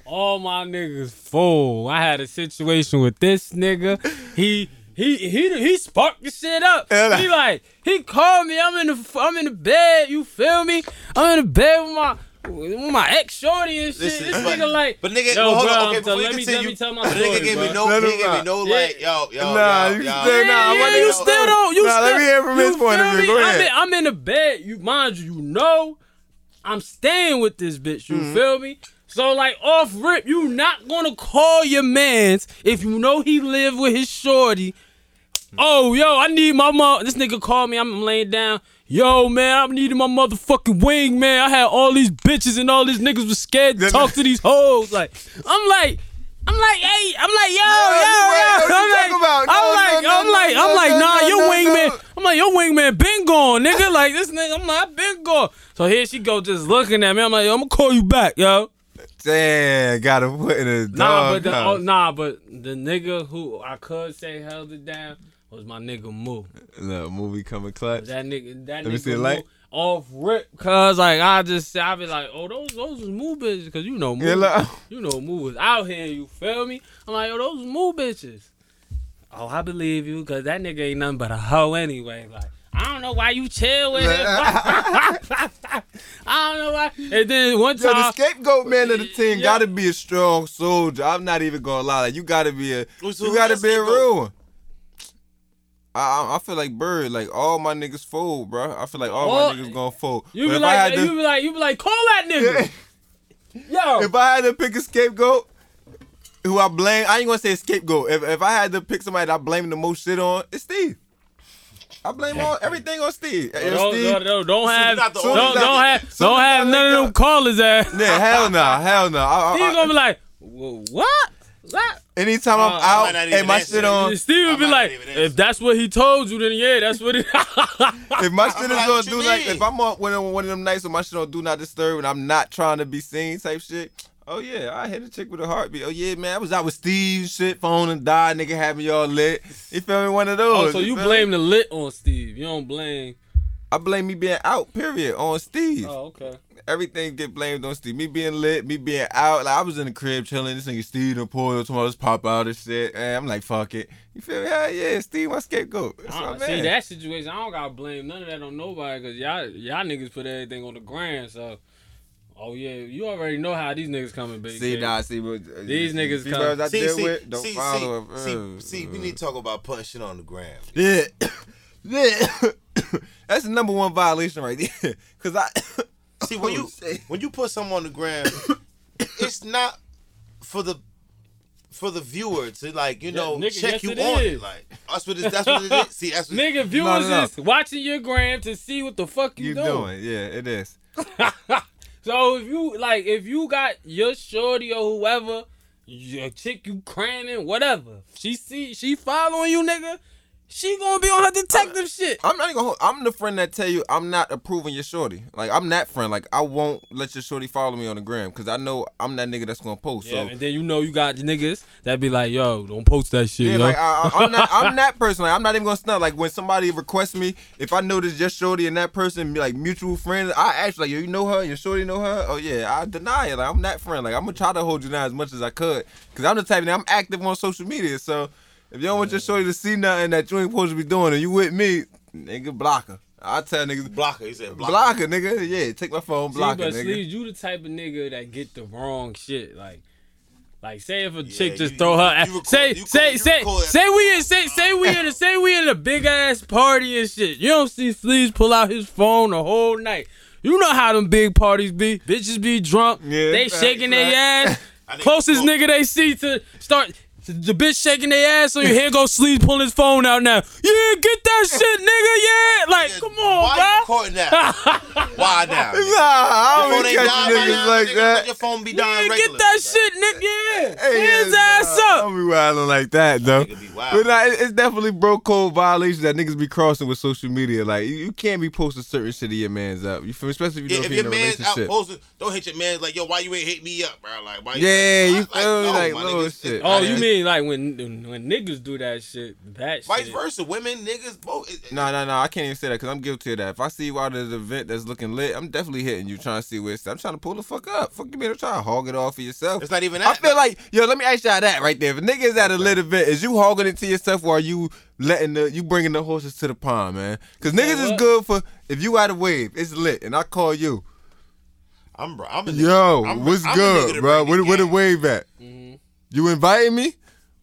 All my niggas fold. I had a situation with this nigga. He he he he sparked the shit up. He like he called me. I'm in the I'm in the bed. You feel me? I'm in the bed with my with my ex shorty and shit. Listen, this but- nigga like. But nigga, Yo, well, hold bro, on. Okay, before tell- you let me- let me tell my but the nigga story, gave me no, Let he gave me rock. no Yeah. like, yo, yo, Nah, yo, you yo. stay- nah, I yeah, wanna you know- still don't. You Nah, still, let me hear from his point of view. me? Go I'm ahead. in, I'm in the bed. You mind you, you know, I'm staying with this bitch. You Mm-hmm. feel me? So like off rip, you not gonna call your man's if you know he live with his shorty. Mm. Oh yo, I need my mom. This nigga called me. I'm laying down. Yo man, I'm needing my motherfucking wing, man. I had all these bitches and all these niggas was scared to talk to these hoes. Like I'm like. I'm like, hey, I'm like, yo, yo, right. yo. I'm like? I'm like, no, I'm like, no, I'm no, like, nah, your wingman. I'm like, your wingman been gone, nigga. Like this nigga, I'm like, I been gone. So here she go, just looking at me. I'm like, yo, I'm gonna call you back, yo. Damn, gotta put in a Nah, but the, oh, nah, but the nigga who I could say held it down was my nigga Moo. Look, movie coming clutch. That nigga, that Let me nigga see the Moo light. off rip, cause like I just I be like, oh those those was Moo bitches, cause you know Moo, Yeah, look. you know Moo was out here. You feel me? I'm like, yo, those Moo bitches. Oh, I believe you, cause that nigga ain't nothing but a hoe anyway. Like. I don't know why you chill with him. I don't know why. And then one Yo, the time, scapegoat man of the team Yeah. gotta be a strong soldier. I'm not even gonna lie. Like, you gotta be a, you who's gotta be a scapegoat? real one. I, I I feel like Bird, like all my niggas fold, bro. I feel like all Oh, my niggas gonna fold. you But be if I like, had to- you be like, you be like, call that nigga. Yo, if I had to pick a scapegoat, who I blame, I ain't gonna say scapegoat. If if I had to pick somebody that I blame the most shit on, it's Steve. I blame all everything on Steve. Yo, don't, Steve- don't, don't, don't have, the don't, only don't have, don't have none of them up- callers at. Yeah, hell no, hell no. I- I- He's gonna be like, "Wha- what? What? anytime Uh, I'm I might out not and even my shit on, Steve I would be like, not even answer. if that's what he told you, then yeah, that's what it. if my shit is like, on what do you like mean? if I'm on one of one of them nights when my shit on do not disturb and I'm not trying to be seen type shit. Oh yeah, I hit a chick with a heartbeat. Oh yeah, man, I was out with Steve, shit, phone and die, nigga had me all lit. You feel me? One of those. oh, so you feel blame me? the lit on Steve. You don't blame. I blame me being out. Period on Steve. Oh, okay. Everything get blamed on Steve. Me being lit, me being out. Like I was in the crib chilling. This nigga Steve done pulled up tomorrow. Let's pop out and shit. And I'm like, fuck it. You feel me? Hell yeah, Steve, my scapegoat. That's Uh, my see man. that situation, I don't gotta blame none of that on nobody, cause y'all y'all niggas put everything on the ground. So, oh yeah, you already know how these niggas coming, baby. See, nah, see, but uh, These niggas females come- I See, deal see, with don't see, follow. see, uh, see, see, we need to talk about putting shit on the gram. Yeah, yeah. That's the number one violation right there. Cause I See, when you when you put something on the gram, it's not for the for the viewer to like you Yeah, know nigga, check yes, you it on is. it. Like that's what it, that's what it is. See, that's what Nigga, viewers No, no, no. is watching your gram to see what the fuck you, you doing. doing? Yeah, it is. So if you like, if you got your shorty or whoever, your chick you cramming, whatever, she see she following you, nigga, she gonna be on her detective shit. I'm not even gonna. hold- I'm the friend that tell you I'm not approving your shorty. Like I'm that friend. Like I won't let your shorty follow me on the gram because I know I'm that nigga that's gonna post. Yeah, so and then you know you got niggas that be like, yo, don't post that shit, Yeah, yo. like I, I'm not. I'm that person. Like I'm not even gonna snub. Like when somebody requests me, if I know this just shorty and that person be like mutual friends, I actually like, yo, you know her, your shorty know her. Oh yeah, I deny it. Like I'm that friend. Like I'm gonna try to hold you down as much as I could, cause I'm the type that I'm active on social media. So if you don't want your shorty to see nothing that you ain't supposed to be doing, and you with me, nigga, block her. I tell niggas. blocker. He said blocker. Block her, nigga. Yeah, take my phone, See, block her, but nigga. Sleeves, you the type of nigga that get the wrong shit. Like, like say if a chick just you- throw her, you ass, say, you say, record- you say, record that. say we in, say, say we in, a, say we in a big ass party and shit. You don't see Sleeves pull out his phone the whole night. You know how them big parties be. Bitches be drunk. Yeah, they facts, shaking their ass. Closest nigga they see to start The bitch shaking their ass on you. Here go Sleeve pulling his phone out now. Yeah, get that shit, nigga. Yeah, like come on, bro. Why bro. you caught that? Why now? Nah, I don't be ain't dying catching right niggas now, like nigga. that. Your phone be dying Yeah, regularly. get that shit, nigga. Yeah, Hey, his yeah, ass nah, up. Don't be wilding like that, though. nigga be wild. But nah, it's definitely bro code violations that niggas be crossing with social media. Like you, you can't be posting certain shit of your man's up. You feel, especially if you Yeah, know if if your in a man's out posting, don't hit your man like, yo, why you ain't hit me up, bro? Like, why? Yeah, you like, feel me? no, Like my little nigga, shit. Oh, Yeah. you mean like when when niggas do that shit? That Vice shit. versa, women, niggas, both. it- it- No, no, no. I can't even say that because I'm guilty of that. If I see you out at an event that's looking lit, I'm definitely hitting you, trying to see where it's. I'm trying to pull the fuck up. Fuck you, man. I'm trying to hog it off for yourself. It's not even that. I that. feel like, yo, let me ask y'all that right there. If a nigga is at a lit event, is you hogging it to yourself or are you letting the, you bringing the horses to the pond, man? Because niggas is good for, if you at a wave, it's lit, and I call you, I'm, bro. I'm a nigga. yo, I'm- what's I'm a nigga good, bro? bring Where, the where the wave at? Mm-hmm. You inviting me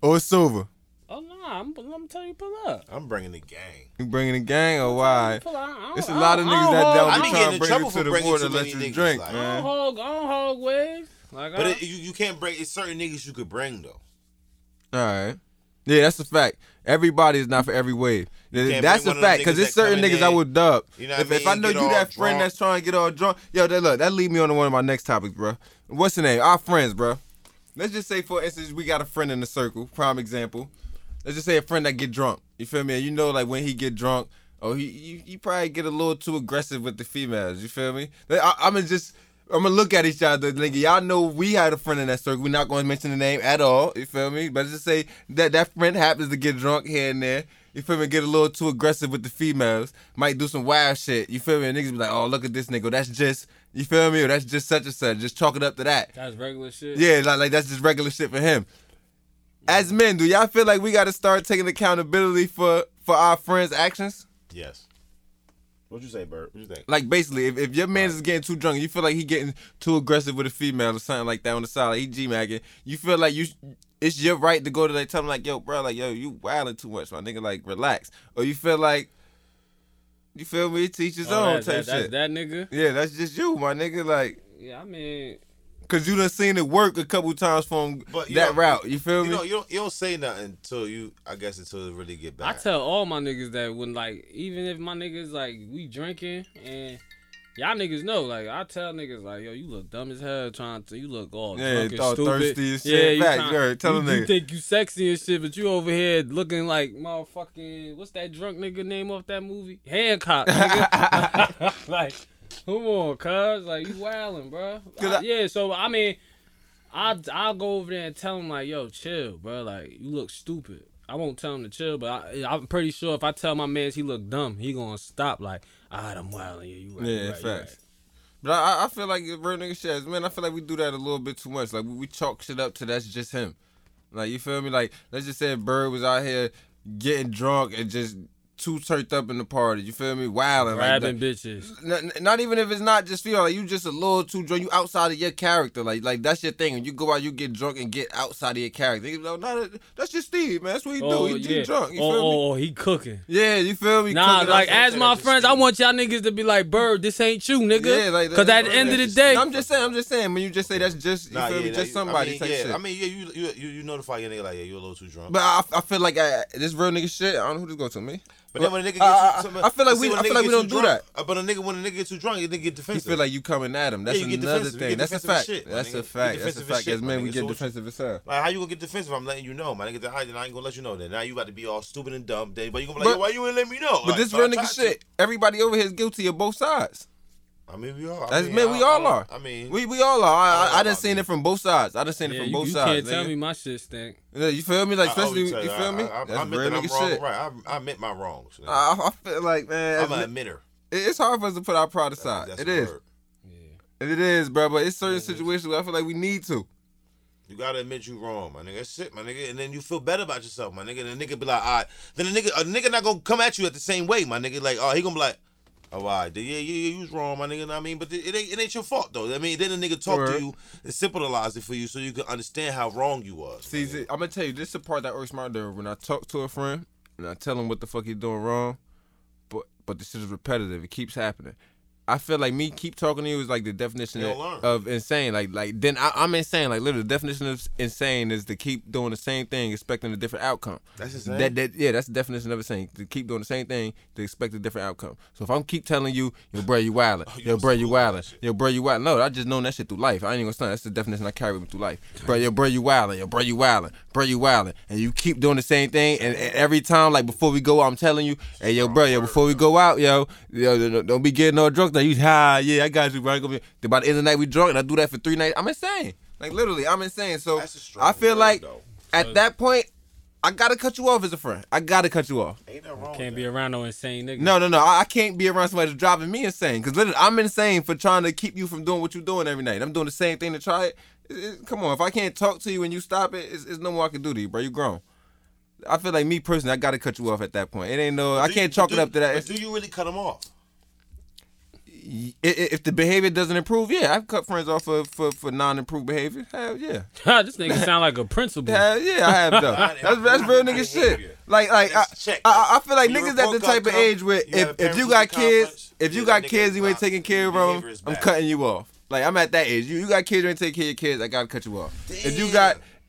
or it's over? Oh nah, I'm, I'm telling you, pull up. I'm bringing the gang. You bringing the gang or why? Pull up. I don't- It's a I lot of don't- I niggas don't that hold- don't I be be trying getting to in bring trouble you for to the bringing water too let many you niggas, drink, like- I don't man. hog. I don't hog waves. Like But I, it, you, you can't bring. It's certain niggas you could bring though. All right. Yeah, that's a fact. Everybody is not for every wave. can't That's bring a one of them fact. Because niggas there's that certain come in niggas I there, would dub. you know what if, I if I know get you all that friend drunk. that's trying to get all drunk, yo, that look, that lead me on to one of my next topics, bro. What's the name? Our friends, bro. Let's just say, for instance, we got a friend in the circle. Prime example. Let's just say a friend that get drunk. You feel me? You know, like when he get drunk, oh, he he, he probably get a little too aggressive with the females. You feel me? I, I'm gonna just. I'm gonna look at each other, nigga. Y'all know we had a friend in that circle. We're not gonna mention the name at all. You feel me? But just say that that friend happens to get drunk here and there. You feel me? Get a little too aggressive with the females. Might do some wild shit. You feel me? And niggas be like, oh, look at this nigga. That's just, you feel me? Or that's just such and such. Just chalk it up to that. that's regular shit. Yeah, like, like that's just regular shit for him. As men, do y'all feel like we got to start taking accountability for for our friends' actions? Yes. What you say, Bert? What you think? Like basically, if, if your man is getting too drunk, you feel like he getting too aggressive with a female or something like that on the side, like he g magging. You feel like you, it's your right to go to like tell him like, yo, bro, like yo, you wilding too much, my nigga, like relax. Or you feel like, you feel me? Teach his Oh, own that, type that, that's shit. that nigga. Yeah, that's just you, my nigga. Like, Yeah, I mean, cause you done seen it work a couple times from But that know- route. You feel You me? know, you don't you don't say nothing until you. I guess until it really get back. I tell all my niggas that when like even if my niggas like we drinking and y'all niggas know like I tell niggas like yo you look dumb as hell trying to you look all Yeah, drunk and stupid thirsty yeah you, Facts, trying-. Tell you, you think you sexy and shit but you over here looking like motherfucking what's that drunk nigga name off that movie Hancock nigga like come on cuz like you wildin' bro. I- I- yeah so I mean I I'll go over there and tell him like, yo, chill, bro. Like you look stupid. I won't tell him to chill, but I, I'm pretty sure if I tell my man he look dumb, he gonna stop. Like, alright, I'm wilding you. You right, Yeah, you right, facts. right. But I, I feel like real nigga shit, man, I feel like we do that a little bit too much. Like we, we chalk shit up to that's just him. Like you feel me? Like let's just say Bird was out here getting drunk and just too turned up in the party. You feel me? Wilding like Grabbing that. bitches. N- n- Not even if it's not just feel like you just a little too drunk. You outside of your character. Like like that's your thing. When you go out, you get drunk and get outside of your character. You know, no, that's just Steve, man. That's what he Oh, do. He yeah. drunk. You oh, feel me? oh, oh, he cooking. Yeah, you feel me? Nah, Cooking like as my that's friends, I want y'all niggas to be like, Bird, this ain't you, nigga. Yeah, like Cause at the end of the day, I'm just saying. I'm just saying. When you just say that's just you Nah, feel yeah, me, nah, just you- somebody I mean, yeah, shit. I mean, yeah, you you you, you notify your nigga like, yeah, you a little too drunk. But I, I feel like I, this real nigga shit. I don't know who this go to me. But then when a nigga I- gets too, I feel like we- I feel like we don't do that. uh, But a nigga when a nigga get too drunk, you nigga get You defensive. feel like you coming at him. That's get another. Thing. That's a fact. shit, That's nigga. a fact. That's a fact. As men, we get So what you- defensive as hell. Like how you gonna get defensive? I'm letting you know, my nigga. I, I ain't gonna let you know. Then now you got to be all stupid and dumb. Then, but you gonna be like, But- why you ain't let me know? But Like, this real nigga shit. Everybody over here is guilty of both sides. I mean, we are. I As mean, men, I- we all are. I mean, We we all are. I, I I, don't I know done seen me. it from both sides. I done seen it from you, both you sides. can't tell nigga. me my shit stink. Yeah, You feel me? Like I especially always you tell feel me? I, I, I That's admit real that I'm nigga wrong. shit. Right, I, I admit my wrongs. I, I feel like man, I'm an admitter. it- it's hard for us to put our pride aside. That's It the is. word. It is, bro. But it's certain situations where I feel like we need to. You gotta admit you wrong, my nigga. That's it, my nigga. And then you feel better about yourself, my nigga. And the nigga be like, all right. Then the nigga, a nigga not gonna come at you at the same way, my nigga. Like, oh, he gonna be like, oh, all right, yeah, yeah, yeah, you was wrong, my nigga. Know I mean, but it ain't, it ain't your fault though. I mean, then the nigga talk Word. to you and sympathize it for you so you can understand how wrong you was. See, see, I'm gonna tell you, this is the part that irks my nerve when I talk to a friend and I tell him what the fuck he's doing wrong, but but the shit is repetitive. It keeps happening. I feel like me keep talking to you is like the definition of, of insane. Like like then I, I'm insane. Like literally, the definition of insane is to keep doing the same thing, expecting a different outcome. That's insane? That that yeah, that's the definition of insane. To keep doing the same thing to expect a different outcome. So if I'm keep telling you, yo, bro, you wildin', oh, you yo, bro, you wildin', yo, bro, you wildin'. No, I just known that shit through life. I ain't even gonna stunt. That's the definition I carry with me through life. Bro, yo, bro, you wildin', yo, bro, you wildin', bro, you wildin', and you keep doing the same thing. And, and every time, like before we go out, I'm telling you, hey, yo, bro, yo, before we go out, yo, yo, don't- don't be getting all drunk. Now you, ah, yeah, I got you, bro. I ain't gonna be. By the end of the night, we drunk, and I do that for three nights. I'm insane. Like literally, I'm insane. So That's a strong I feel word, like though. at that point, I gotta cut you off as a friend. I gotta cut you off. Ain't that wrong? Can't with be around no insane nigga. No, no, no. I, I can't be around somebody that's driving me insane. Cause literally, I'm insane for trying to keep you from doing what you're doing every night. I'm doing the same thing to try it. It- it- come on, if I can't talk to you and you stop it, it's, it's no more I can do to you, bro. You grown. I feel like me personally, I gotta cut you off at that point. It ain't no. I can't you- chalk do it up to that. But do you really cut them off? I- i- if the behavior doesn't improve, yeah, I've cut friends off for for, for non-improved behavior. Hell yeah, this nigga sound like a principal. hell yeah, I have though. That's that's real nigga shit. Like like I, Let's check. I, I feel like When your niggas at the report type of come, age where you if, a if you parent-teacher got kids, conference, if you yeah, got that nigga kids, you ain't taking care of behavior them. is I'm bad. cutting you off. Like I'm at that age. You you got kids, you ain't taking care of your kids. I gotta cut you off. If you Damn.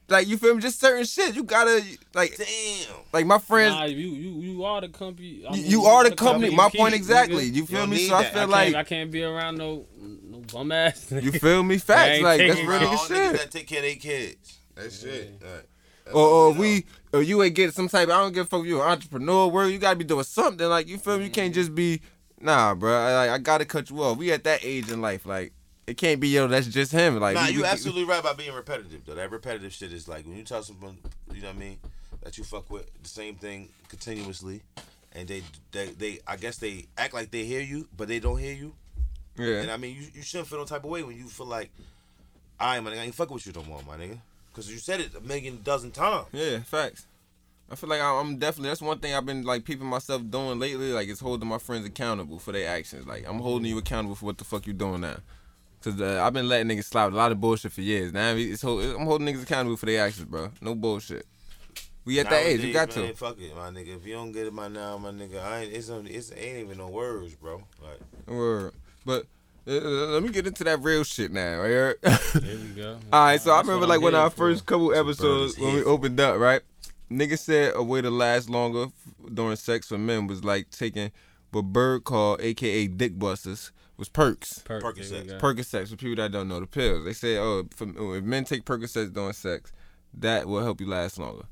Got like you feel me, just certain shit, you gotta like Damn. like my friends. Nah, you you you are the company. I you, mean, you are the company. you My point nigga. exactly. You feel don't me? need So I feel I like I can't be around no no bum ass. you feel me? Facts. Like that's taking real care nigga all shit. that take care of their kids. That's it. Right. That's Or, or we we, or you ain't get some type. Of, I don't give a fuck. If you an entrepreneur, where you gotta be doing something. Like you feel me? You can't mm-hmm. just be, nah, bro. I, I gotta cut you off. We at that age in life. Like it can't be yo. That's just him. Like Nah, we- you we- absolutely right about being repetitive though. That repetitive shit is like when you tell someone, you know what I mean, that you fuck with the same thing continuously, and they they they I guess they act like they hear you, but they don't hear you. Yeah. And I mean, you, you shouldn't feel no type of way when you feel like, I my nigga, I ain't fucking with you no more, my nigga, because you said it a million dozen times. Yeah. Facts. I feel like I- I'm definitely. That's one thing I've been like peeping myself doing lately. Like it's holding my friends accountable for their actions. Like I'm holding you accountable for what the fuck you're doing now. Cause uh, I've been letting niggas slide a lot of bullshit for years. Now it's hold, I'm holding niggas accountable for their actions, bro. No bullshit. We at that age, you got man, to. Fuck it, my nigga. If you don't get it by now, my nigga, I ain't. It's only, it's ain't even no words, bro. Like Word. But uh, let me get into that real shit now, right? There we go. All right, so I remember like I'm when our first couple episodes when we opened up, right? Nigga said a way to last longer during sex for men was like taking what Bird called, aka dick busters, was perks. Perk, Percocets. there we go. Percocets for people that don't know the pills. They say, oh, for, oh, if men take Percocets during sex, that will help you last longer.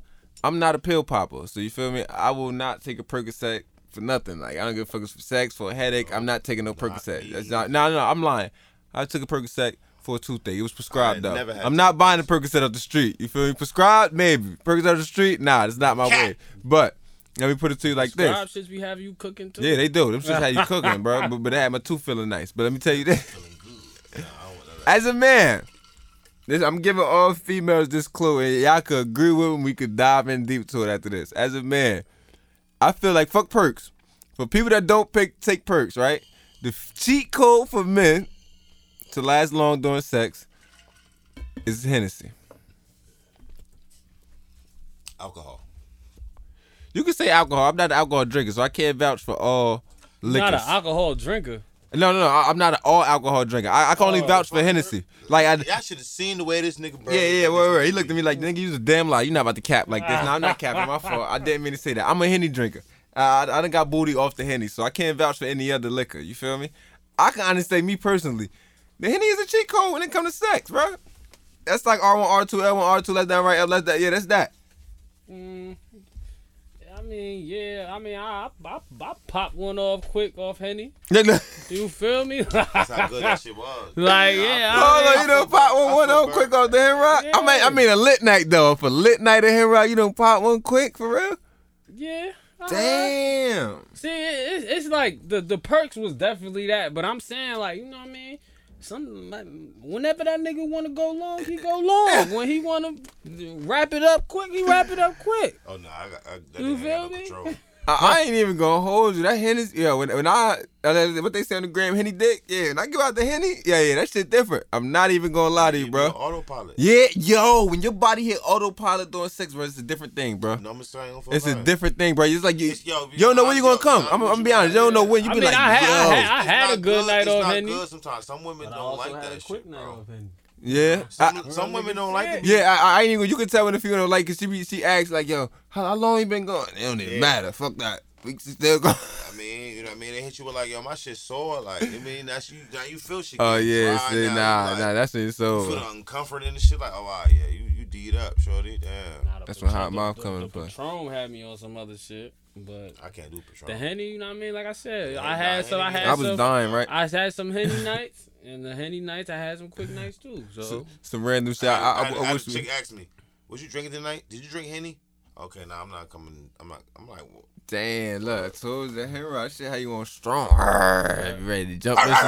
I'm not a pill popper, so you feel me? I will not take a Percocet for nothing. Like I don't give a fuck for sex, for a headache. I'm not taking no Percocet. That's not. No, no, no. I'm lying. I took a Percocet for a toothache. It was prescribed I though. never had I'm not buying a Percocet off the street. You feel me? Prescribed, maybe. Percocet off the street, nah, it's not my way. But let me put it to you like this. Scribe shits be have you cooking too. Yeah, they do. Them shits had you cooking, bro. But, but they had my tooth feeling nice. But let me tell you this. As a man, this I'm giving all females this clue, and y'all could agree with me. We could dive in deep to it after this. As a man, I feel like fuck perks. For people that don't pick, take perks, right? The cheat code for men to last long during sex is Hennessy. alcohol. You can say alcohol. I'm not an alcohol drinker, so I can't vouch for all liquors. Not an alcohol drinker. No, no, no. I- I'm not an all alcohol drinker. I, I can only Oh, vouch for Hennessy. Like, I, Y'all should have seen the way this nigga. Bro, yeah, yeah, wait, wait. He looked at me like, nigga, you was a damn lie. You're not about to cap like this. No, I'm not capping. My fault. I didn't mean to say that. I'm a Henny drinker. Uh, I, I done got booty off the Henny, so I can't vouch for any other liquor. You feel me? I can honestly say, me personally, the Henny is a cheat code when it comes to sex, bro. That's like R1, R2, L1, R2, left down, right, up, left down. Yeah, that's that. Mm, I mean, yeah. I mean, I, I, I pop one off quick off Henny. Look, look. You feel me? That's how good that shit was. Like, yeah, I Oh, no, you don't pop one, one up quick off the hen rock. I mean, I mean a lit night though. For lit night of hen rock, you don't pop one quick for real. yeah. alright. Damn. See, it, it's, it's like the the perks was definitely that, but I'm saying like, you know what I mean? Some like, whenever that nigga want to go long, he go long. when he want to wrap it up quick, he wrap it up quick. Oh no, I got. I, that You nigga ain't got feel me? Control. I, I ain't even gonna hold you. That henny, yeah. When when I uh, what they say on the gram, henny dick. Yeah, when I give out the henny, yeah, yeah, that shit different. I'm not even gonna lie to you, bro. Autopilot. Yeah, yo, when your body hit autopilot during sex, bro, it's a different thing, bro. Numbers starting on It's a different thing, bro. It's like you, It's- yo, you don't know when you gonna yo, come. yo, I'm, I'm I'm gonna be you. honest. You don't know when you I be mean, like, I had- I had- I had a not good night it's off Henny. sometimes. Some women But don't also like had that a quick shit, night bro. Off Henny. yeah. Some, I- some women don't like it. yeah, I, I ain't even. You can tell when the female don't like, cause she be, she asks like, yo, how, how long you been going? It don't even Yeah. matter. Fuck that. We still going. I mean, you know what I mean? They hit you with like, yo, my shit sore. Like, I mean, that's you. Now you feel oh, shit. Oh yeah, see, now. nah, like, nah, that's it. You So feel the uncomfort and shit. Like, oh, wow, yeah, you you D'd up, shorty. Damn, Nah, the That's when Patron- Hot Mouth the- come the into play. Patron had me on some other shit, but I can't do Patron. the henny, you know what I mean? Like I said, Yeah, I had some. I Henny- had I was some. dying, right? I had some henny nights, and the henny nights I had some quick nights too. So Some, some random shit. I, I, I, I, I, had wish a we, chick asked me, "Was you drinking tonight? Did you drink henny?" Okay, now I'm not coming. I'm not. I'm like, well, Damn, look, I told you that hair rock shit. How you want strong? Arrgh, Ready to jump? this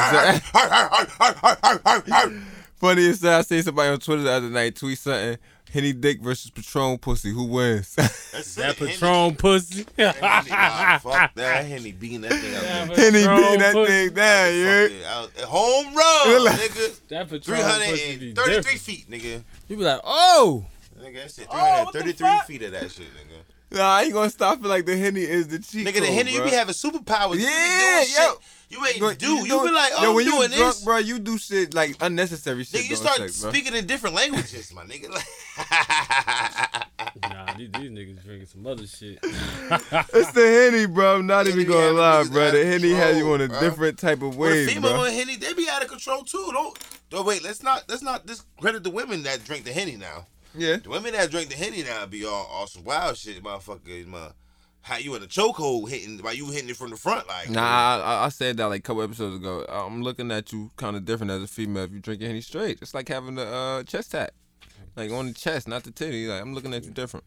and that. Funny as I seen somebody on Twitter the other night tweet something. Henny Dick versus Patron Pussy. Who wins? That's that it, Henny- Patron pussy. Henny, nah, fuck that Henny beating that thing Yeah, out. Henny Patron beating that Pussy. thing down, you heard? there. Out- Home run, Like- nigga. that Patron Three pussy hundred be and thirty-three different. feet, nigga. You be like, oh, Nigga, that's it. Oh, 333 fuck? feet of that shit, nigga. Nah, I ain't gonna stop it like the Henny is the cheat Nigga, the code, Henny, you be having superpowers. You be Yeah, doing yo. shit you ain't Bro, do. You, don't- be like, oh, yo, I'm when doing you drunk, this. bro, you do shit like unnecessary shit. Nigga, you start sex, bro. speaking in different languages, my nigga. Nah, these, these niggas drinking some other shit. It's the Henny, bro. I'm not Henny even gonna lie, niggas bro. The of Henny has you on a bro. different type of Well, the wave, female bro. on Henny, they be out of control too. Don't, don't wait. Let's not let's not discredit the women that drink the Henny now. Yeah. The women that drink the Henny now be all awesome wild shit, motherfucker. My, how you in a chokehold hitting while you hitting it from the front like Nah, I, I- I said that like a couple episodes ago. I'm looking at you kind of different as a female if you drink Henny straight. It's like having a uh, chest tat, like on the chest, not the titty. Like I'm looking at you different.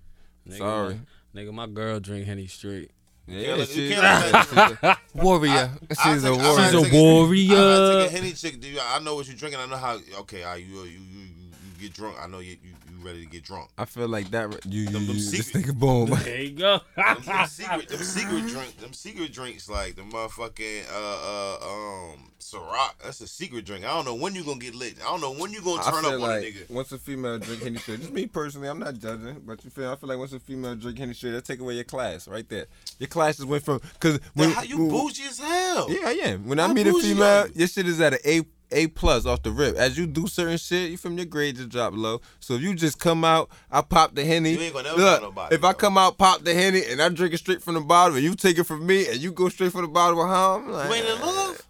Nigga, Sorry. my, nigga, my girl drink henny straight. Yeah, look, you she's, a warrior. I she's a take- I warrior. She's a warrior. I take a Henny chick. dude, I know what you're drinking. I know how. Okay, I, you, you you you you get drunk. I know you you, you ready to get drunk. I feel like that. You, you, Them- them you this secret- nigga boom. There you go. Them, them secret, them secret drink, them secret drinks like the motherfucking uh uh um Ciroc. That's a secret drink. I don't know when you gonna get lit. I don't know when you gonna turn feel up on like a nigga. once a female drink Henny straight, just me personally, I'm not judging, but you feel I feel like once a female drink Henny straight, that take away your class right there. Your class just went from because But how you bougie as hell? Yeah, I am. When I meet a female, you? your shit is at an A A plus off the rip. As you do certain shit, you from your grade just drop low. So if you just come out, I pop the henny. You ain't gonna never Look, nobody, if I come out, pop the henny, and I drink it straight from the bottle, and you take it from me, and you go straight from the bottle with home, I'm like, You ain't in love?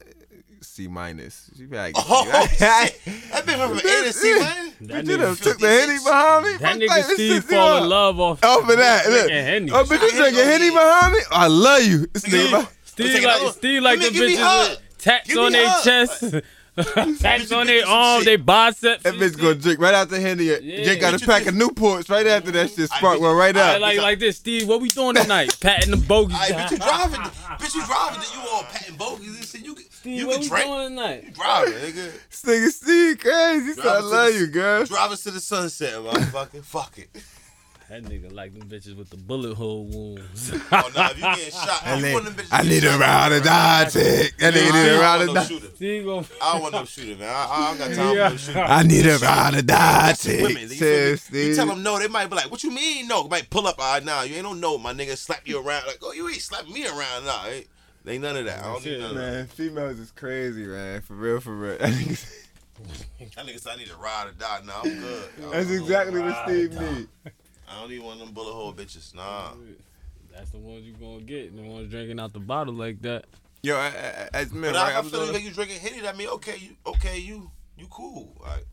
C minus. She be like, Oh shit! That been from A to C, man. That you done nigga, took the henny behind me. that nigga this Steve shit, fall in love off. Off of that, look. Henny. Oh, bitch, you drinking henny behind me? Oh, I love you. This Steve, Steve like Steve like the Give me- give me bitches with tats on their chest, tats on get their some arms, shit. their biceps. that bitch gonna drink right after henny. Yeah. Jake got a pack think- of Newports right after that shit. I Spark bet one right I out. like like this, Steve. What we doing tonight? Patting the bogeys. All right, bitch, you driving? bitch, you driving? You all patting bogeys and shit. You can, Steve, you what can we drink. doing tonight? You driving, nigga. This nigga Steve crazy. He said, I Drive us to love the- you, girl. Drive us to the sunset, motherfucker. Fuck it. That nigga like them bitches with the bullet hole wounds. Oh no, if you getting shot, I need, them bitches I need a round of bro. die tick. That nigga need I a don't round want of no die. shooter. Steve gonna I don't want no shooter, man. I, I don't got time Yeah. for no shooter. I need a round of die That's the women. tick. You, feel me? Says you tell them no, they might be like, "What you mean no?" Might pull up, ah, nah, you ain't no no, my nigga. Slap you around, like, oh, you ain't slapping me around, nah. Ain't, ain't none of that. I don't need none of that. Man, females is crazy, man. For real, for real. That nigga- said I need a ride or die. Nah, I'm good. That's exactly what Steve need. I don't need one of them bullet hole bitches. Nah. That's the ones you gonna get. The ones drinking out the bottle like that. Yo, I- I- as men, But right? I, I I was, feel on- like you drinking Henny. That mean okay, you okay, you you cool. Like,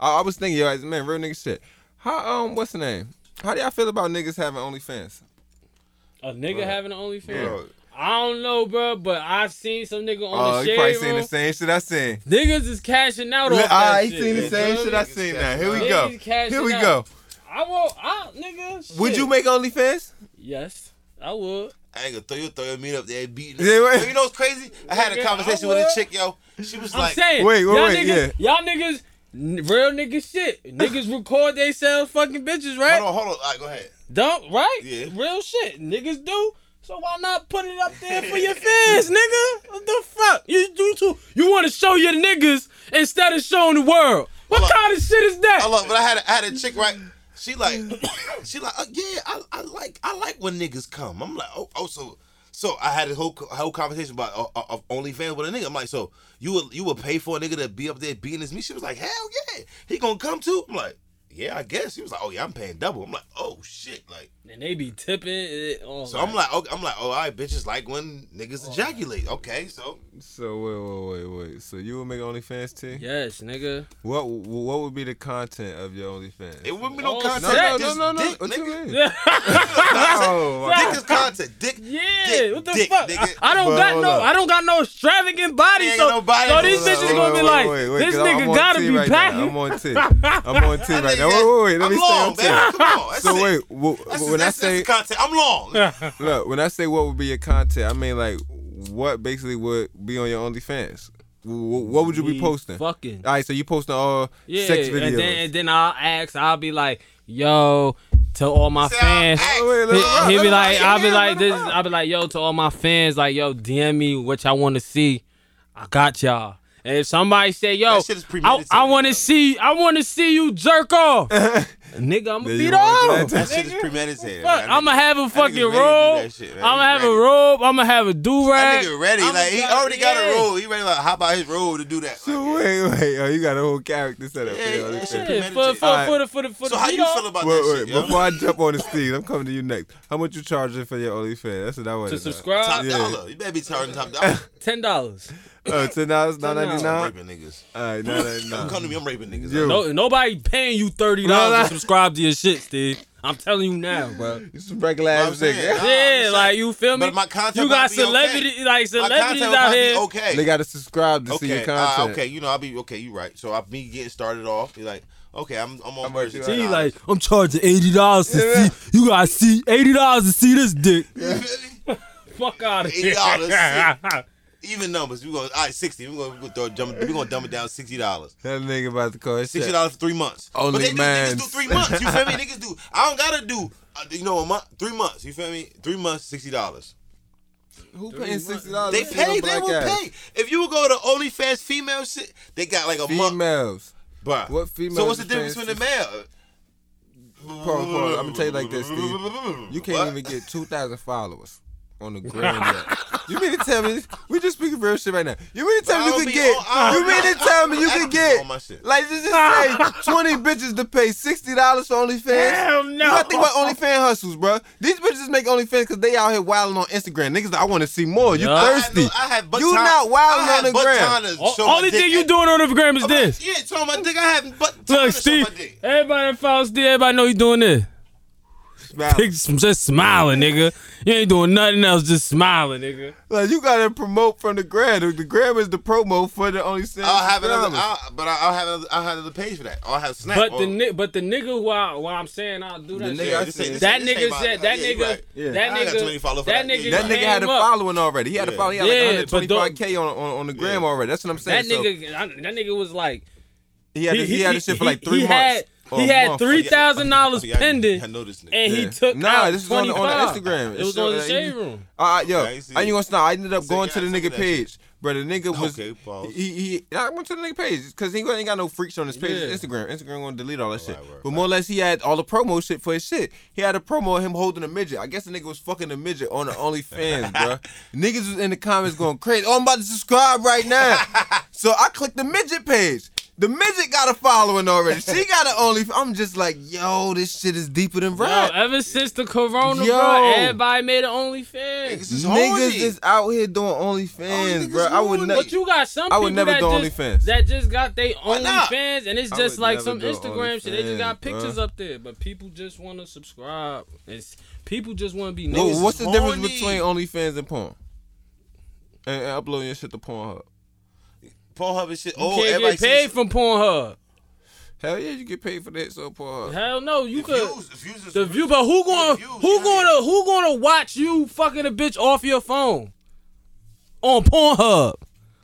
I I was thinking, yo, as men, real nigga shit. How um, what's the name? How do y'all feel about niggas having OnlyFans? A nigga Bro. having an OnlyFans. Bro. I don't know, bro, but I seen some nigga on Oh, the you probably room. seen the same shit I seen. Niggas is cashing out off that I shit. seen the same shit? I seen now. Here we go. cashing Here we go. I will, I, nigga. Would you make OnlyFans? Yes, I would. I ain't gonna throw you throw your meat up there beating. Yeah, wait. You know what's crazy? I had a conversation with a chick, yo. She was I'm like, saying, Wait, wait, y'all wait, niggas, y'all niggas, real nigga shit. Niggas record they sell fucking bitches, right? hold on, hold on. All right, go ahead. Don't right? Yeah. Real shit. Niggas do. So why not put it up there for your fans, nigga? What the fuck? You you too, you want to show your niggas instead of showing the world. What Hold up. kind of shit is that? I love, but I had a, I had a chick right. She like, she like, uh, yeah, I, I like, I like when niggas come. I'm like, oh, oh, so, so I had a whole whole conversation about uh, uh, of OnlyFans with a nigga. I'm like, so you would you would pay for a nigga to be up there beating his meat? She was like, hell yeah, he gonna come too. I'm like, yeah, I guess. He was like, oh yeah, I'm paying double. I'm like, oh shit, like. and they be tipping. It, oh, So I'm like, okay, I'm like, oh, all right, bitches like when niggas ejaculate. Okay, so So wait, wait, wait, wait. So you would make OnlyFans too? yes, nigga. What what would be the content of your OnlyFans? it wouldn't be no Oh, content. no, no, just no, no, no. Dick, What you mean? Yeah, Oh, my Dick is content. Dick. yeah. dick, what the dick, fuck? nigga. I, I don't But got no. up. I don't got no extravagant body. So, no body. so these Hold bitches gonna be like, wait, wait, this 'cause I'm nigga gotta be right packing. I'm on T. I'm on T right now. Nigga- Wait, wait, wait. Let I'm me long, stay on man. Come on. That's So it. wait, w- That's, when I say content, I'm long. look, when I say what would be your content, I mean like what basically would be on your OnlyFans. W- w- What would you be posting? All Fucking. right, so you posting all Yeah, sex videos. and then and then I'll ask. I'll be like, yo, to all my Say, fans. I'll ask. Wait, let He, him rock, he be like. I'll be like this. I'll be like, yo, to all my fans, like, yo, DM me what y'all want to see. I got y'all. And if somebody say, yo, That shit is I, I want to see, I want to see you jerk off, nigga, I'm gonna Then beat off. do That shit is premeditated. Fuck. I'm gonna have a fucking ready to do robe. that shit, man. I'm gonna He have a robe. I'm gonna have a do That rag. nigga ready. Like he already got a robe. He ready to like hop out his robe to do that. So Like, wait, wait. Oh, you got a whole character set up. Yeah, for your yeah, shit. Yeah, for, premeditated. for, Alright. for the for the for so how you feel about Wait, that wait. shit? yo? Before I jump on the stage, I'm coming to you next. How much you charging for your OnlyFans? That's what I want to subscribe. Top dollar. You better be charging top dollar. Ten dollars. Oh, ten dollars, nine ninety I'm nine. raping niggas. All right, nine ninety Don't come to me. I'm raping niggas. Yo. No, nobody paying you thirty dollars to subscribe to your shit, Steve. I'm telling you now, bro. You some regular I'm ass nigga. I'm Yeah, just like you feel me? But my content you got might be okay. like celebrities content out probably be here. okay. They got to subscribe to see your Okay, uh, okay, you know, I'll be okay. You right. So I'll be getting started off. You're like, okay, I'm I'm on How much version. you See, like I'm charging eighty dollars to Yeah. see. You gotta see eighty dollars to see this dick. You? Fuck out of here. $80, Even numbers. We going all right, sixty. We're gonna throw, dumb, we gonna dumb it down sixty dollars. That nigga about to call Sixty dollars for three months. Only but they do, niggas do three months. You feel me? Niggas do. I don't gotta do. Uh, you know, a month, three months. You feel me? Three months, sixty dollars. Who paying sixty dollars? They pay. They will pay. If you would go to OnlyFans female shit, they got like a month. Females. Bruh. What females So what's the difference paying between the male? Pause, pause. I'm gonna tell you like this, Steve. You can't What? even get two thousand followers on the gram yet. You mean to tell me we just speaking real shit right now? You mean to tell me you don't could get? on- You mean to tell me you I could get? on my shit. Like just, just say twenty bitches to pay sixty dollars for OnlyFans? Hell no. You gotta think about OnlyFans hustles, bro. These bitches make OnlyFans because they out here wilding on Instagram. Niggas, I want to see more. You Yeah. I thirsty? no- I had but You time- not wilding on the but gram. time to O- Only thing you doing on the gram is this. Yeah, show my dick. I haven't but time Look, to show my Steve. dick. Everybody that follows Steve, everybody know you doing this. Just, just smiling, nigga. You ain't doing nothing else, just smiling, nigga. Like you gotta promote from the gram. The- The gram is the promo for the OnlyFans. I'll have another. I'll, but I'll have another, I'll have another page for that. I'll have Snap. But or- the ni- but the nigga who, I, who I'm saying I'll do that The shit. nigga I this ain't- said- this that ain't- this nigga ain't my- said that yeah, you nigga right. Yeah. that I ain't got too many nigga followers for that that. nigga Yeah, That nigga had a came up. following already. He had a Yeah. follow. He had like Yeah, but 125k on, on on the gram Yeah. already. That's what I'm saying. That So nigga I- that nigga was like he had he, had this shit for like three he months. Had, or he had three thousand dollars Yeah, I- pending, I know this nigga. and he Yeah. took Nah, out this is on the- on the Instagram. It It was on the that shade room. Uh, yo, I I ain't ain't gonna stop. I ended up going to the nigga page, bro. The nigga was Okay, pause. he he. I went to the nigga page because he ain't got no freaks on his page. Yeah. Instagram, Instagram gonna delete all that shit. right, but more or less, he had all the promo shit for his shit. He had a promo of him holding a midget. I guess the nigga was fucking a midget on the OnlyFans, bro. Niggas was in the comments going crazy. Oh, I'm about to subscribe right now. so I clicked the midget page. The midget got a following already. She got an only. I'm just like, yo, this shit is deeper than Yo, rap. ever since the corona, Yo. bro, everybody made an OnlyFans. Niggas is Niggas horny. is out here doing OnlyFans, niggas bro. I would never. But you got some I people would never that do just, OnlyFans. that just got they Why not? OnlyFans, and it's just like some do Instagram shit. They just got pictures bruh. up there, but people just want to subscribe. It's people just want to be Whoa, niggas. what's the is difference horny. between OnlyFans and porn? And, and uploading your shit to Pornhub. Pornhub and shit. You Oh, can't everybody get paid from Pornhub. Hell yeah, you get paid for that, so Pornhub. Hell no, you the could. views, the views The view, but who going views, who yeah. going to who going to watch you fucking a bitch off your phone on Pornhub?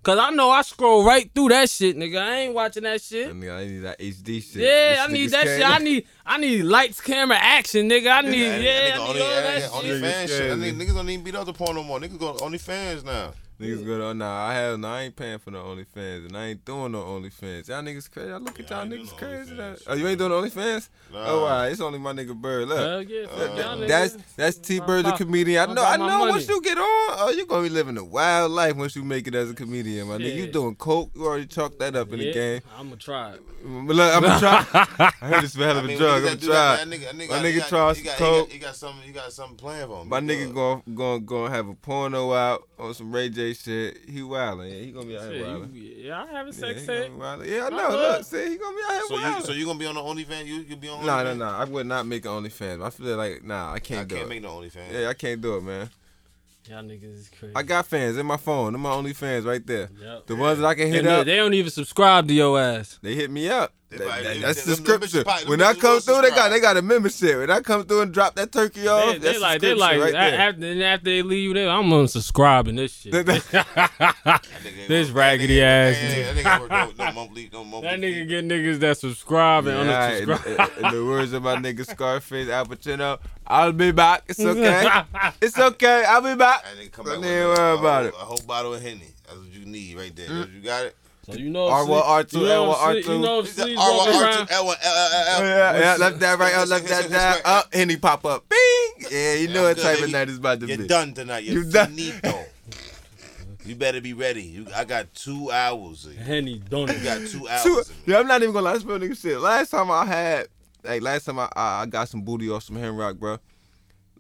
Cause I know I scroll right through that shit, nigga. I ain't watching that shit. I need, I need that HD shit. Yeah, I need nigga's that shit. I need I need lights, camera, action, nigga. I need Yeah, yeah, nigga I only, need all yeah, that yeah, only fans shit. I Niggas think niggas don't even beat up the porn no more. Niggas go only fans now. Niggas go to nah, I have no, I ain't paying for no OnlyFans, and I ain't doing no OnlyFans. Y'all niggas crazy. I look at Yeah, I y'all niggas no crazy. OnlyFans. Oh, you ain't doing OnlyFans? Nah. Oh, wow. It's only my nigga Bird. Look. Hell yeah, fuck y'all. That's that's T Bird the comedian. I know about I my know money. once you get on, oh you gonna be living a wild life once you make it as a comedian, my nigga. You Shit. doing coke, you already chalked that up in the game. I'm gonna try it. Look, I'm gonna try. I heard it's a hell of I a mean, drug. I'm gonna try. that, man, nigga, nigga, My nigga tries coke. He got, he something. You got something playing for him. My nigga gonna gonna gonna have a porno out on some Ray J shit. He wildin', yeah. He gonna be out here Shit, wildin'. you- yeah, I have a Yeah, sex he tape. gonna be wildin'. Yeah, I I know. would. Look, see, he gonna be out here So you, so you gonna be on the OnlyFans? You you be on? Nah, OnlyFans? nah, nah. I would not make an OnlyFans. I feel like nah, I I can't do can't it. make no OnlyFans. Yeah, I can't do it, man. Y'all niggas is crazy. I got fans in my phone. Them my OnlyFans right there. Yep. The ones that I can hit And up. they don't even subscribe to your ass. They hit me up. They That- that- that's the them scripture. When I come through, they got they got a membership. When I come through and drop that turkey off, They, they that's like the they like right a- there. after and after they leave you there, I'm unsubscribing this shit. That- That nigga- This that raggedy nigga- ass. That nigga, that nigga work no, no monthly, no monthly. That nigga get niggas that subscribe and Yeah, in, unsubscribe. in- in the words of my nigga Scarface Al Pacino, I'll be back. It's okay. it's okay. I'll be back. That nigga come Don't back even with a, worry about it. A whole bottle of henny. That's what you need right there. Mm. You got it. So you know, R if one, Sleep- R two, you know, L one, if R two. You know, if He said Sleep R1, R2. L1, L, L, L, L. Yeah, yeah, left that right up, left that down, up, and he pop up. Bing! Yeah, you know what good, type of night is about to You're be. done tonight. You're You done. finito. you better be ready. You, I got two hours. You Henny donut. got two hours. Two, yeah, I'm not even gonna lie. That's real nigga shit. Last time I had, like, last time I I, I got some booty off some hen rock, bro.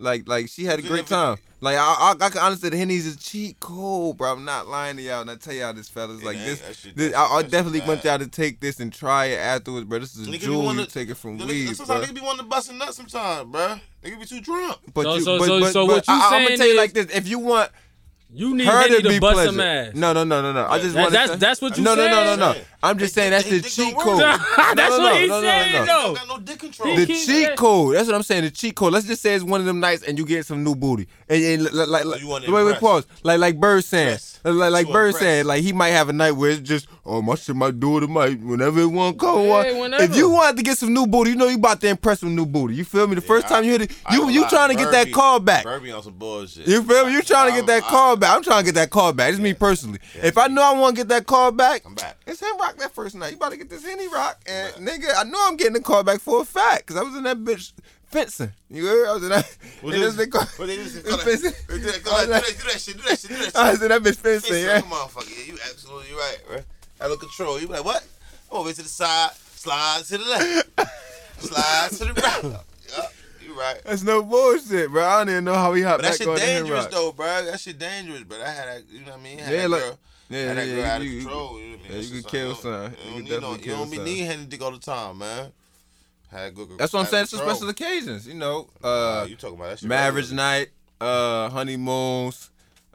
Like, like she had a great time. Like, I I, I can honestly, the henny's a cheat code, bro. I'm not lying to y'all, and I tell y'all this, fellas. Like Yeah, this, shit- this I, I definitely want y'all to take this and try it afterwards, bro. This is a Nigga be jewel wanna- you take it from The weed, nigga, bro. sometimes nigga be wanting to bust a nut sometimes, bro. Nigga be too drunk. But So- you, so- but, so- but, so but what you I, I'm gonna tell you like this: if you want You need her Henny to to be bust pleasure, some ass. no, no, no, no, no. I just That- want that's that's what you said. no, no, said. no, no, no. saying. I'm just saying that's the Dick cheat code. work. No, That's no, what no, he no, no, said, no, no. though. No dick control. The cheat code. That's what I'm saying. The cheat code. Let's just say it's one of them nights and you get some new booty. And, and like, like, like you wanna wait, wait, pause. Like, like Bird saying, Impress. like, like Bird impress. saying, like he might have a night where it's just, oh my shit, my daughter might whenever it want to come. Yeah, on. If you wanted to get some new booty, you know you about to impress some new booty. You feel me? The first I- time you hit it, I you ain't you trying to get that call back. Bird be on some bullshit. You feel me? You trying to get that call back. I'm trying to get that call back. It's me personally. If I know I want to get that call back, back. it's him rock that first night. You about to get this Henny rock. And nigga, I know I'm getting the call back for a fact. Cause I was in that bitch fencing. You heard? I was in that. What and is- this nigga- what is it? this fencing. Do that, go ahead, do do that shit, do that shit, do that shit. I was in that bitch fencing, Listen, yeah. On, yeah, you absolutely right, bro. Out of control. You be like, what? Over to the side, slide to the left, slide to the right. Yeah, you right. That's no bullshit, bro. I don't even know how he hopped But that back shit on the Henny dangerous though, bro. That shit dangerous, but I had that, you know what I mean? Had Yeah, that like- girl, Yeah, that yeah, girl out you- you- control. You know what I mean? yeah, you could kill son. You You don't need no, you don't be need Henny dick all the time, man. Had good. That's what I'm saying. It's for special occasions, you know. Uh, you talking about that shit? marriage night, uh, honeymoons,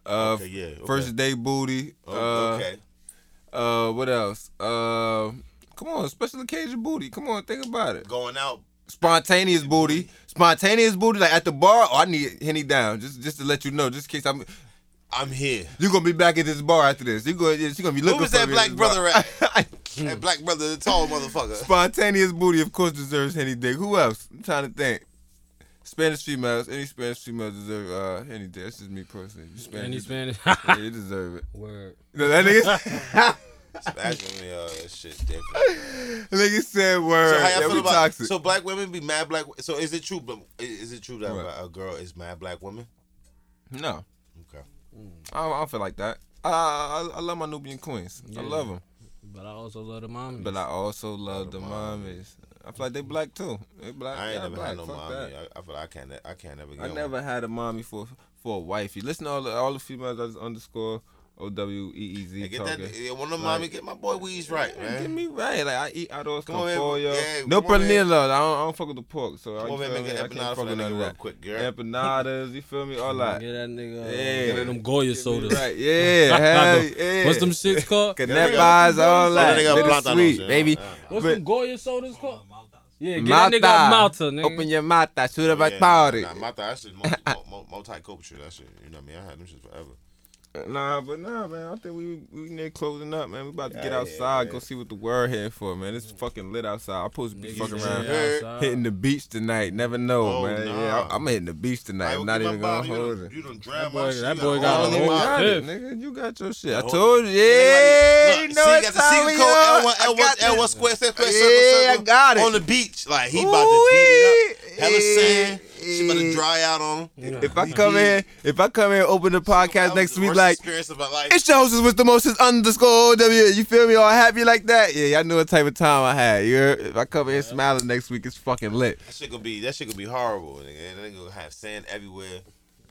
uh, Okay, yeah, okay. first day booty. Oh, uh, okay. Uh, what else? Uh, come on, special occasion booty. Come on, think about it. Going out. Spontaneous booty, spontaneous booty. Like at the bar, oh, I need Henny down, just just to let you know, just in case I'm. I'm here. You're gonna be back at this bar after this. You going you gonna be looking Who was that black brother bar. at? that black brother, the tall motherfucker. Spontaneous booty, of course, deserves Henny dick. Who else? I'm trying to think. Spanish females, any Spanish females deserve uh, Henny dick. That's just me personally. You Spanish, Any you- Spanish? yeah, you deserve it. Word. No, that nigga, Actually, uh, that shit different. nigga said word. So how y'all we feel about? toxic. So black women be mad black. So is it true? But is it true that What? a girl is mad black woman? no, Okay. I don't, I don't feel like that. I, I, I love my Nubian queens. I Yeah. love them. But I also love the mommy. But I also love the mommies. I feel like they black too. They black. I ain't yeah, never black. had no Fuck mommy. that. I, I feel like I can't. I can't never. Get I one. never had a mommy for for a wifey. Listen to all the all the females that's underscore O W E E Z Hey, get talking. that. Yeah, one of them Like- mommy. Get my boy Weeds right, Yeah, man. Get me right. Like I eat arroz Come on, man. con pollo. Yeah, no come on, man. pernil. I don't, I don't fuck with the pork. So Come I, on, man, feel make me? an I can't empanada fuck for with that none nigga of real that. quick, girl. Empanadas, you feel me? All that. Get that nigga. Uh, Yeah. Get them Goya Get me sodas. Right. Yeah. hell yeah. What's them shits called? Canepas, all that. That nigga Little Platanos, sweet, yeah. baby. Yeah. What's But- them Goya sodas called? Yeah, get that nigga Malta. a Malta, nigga. Open your mouth. Shoot up Yeah, a party. Nah, my that shit multi, multi, multicultural. That shit. You know what I mean? I had them shit forever. Nah, but nah, man. I think we we near closing up, man. We about to get Yeah, outside, yeah, go see what the world here for, man. It's fucking lit outside. I'm supposed to be fucking around outside. hitting the beach tonight. Never know, Oh, man. nah. Yeah, I, am hitting the beach tonight. I I'm not even gonna bottle, you hold done- it. You done grab boy- shit. that boy oh, got got all a in whole got it, nigga. You got your shit. I told you. Look, Yeah, you know see, what got the time secret we code on. L1, I L1, L1 square, square, square, Yeah, circle, I got it. On the beach. Like, he about to beat it up. Hella sand. She about to eh, dry out on him. If I come in, if I come in, open the podcast That was next the week, worst like experience of my life. it's your hostess with the mostest underscore W. You feel me? All happy like that? Yeah, y'all know what type of time I had. You heard? If I come in smiling next week, it's fucking lit. That shit gonna be that shit gonna be horrible, nigga. And they gonna have sand everywhere.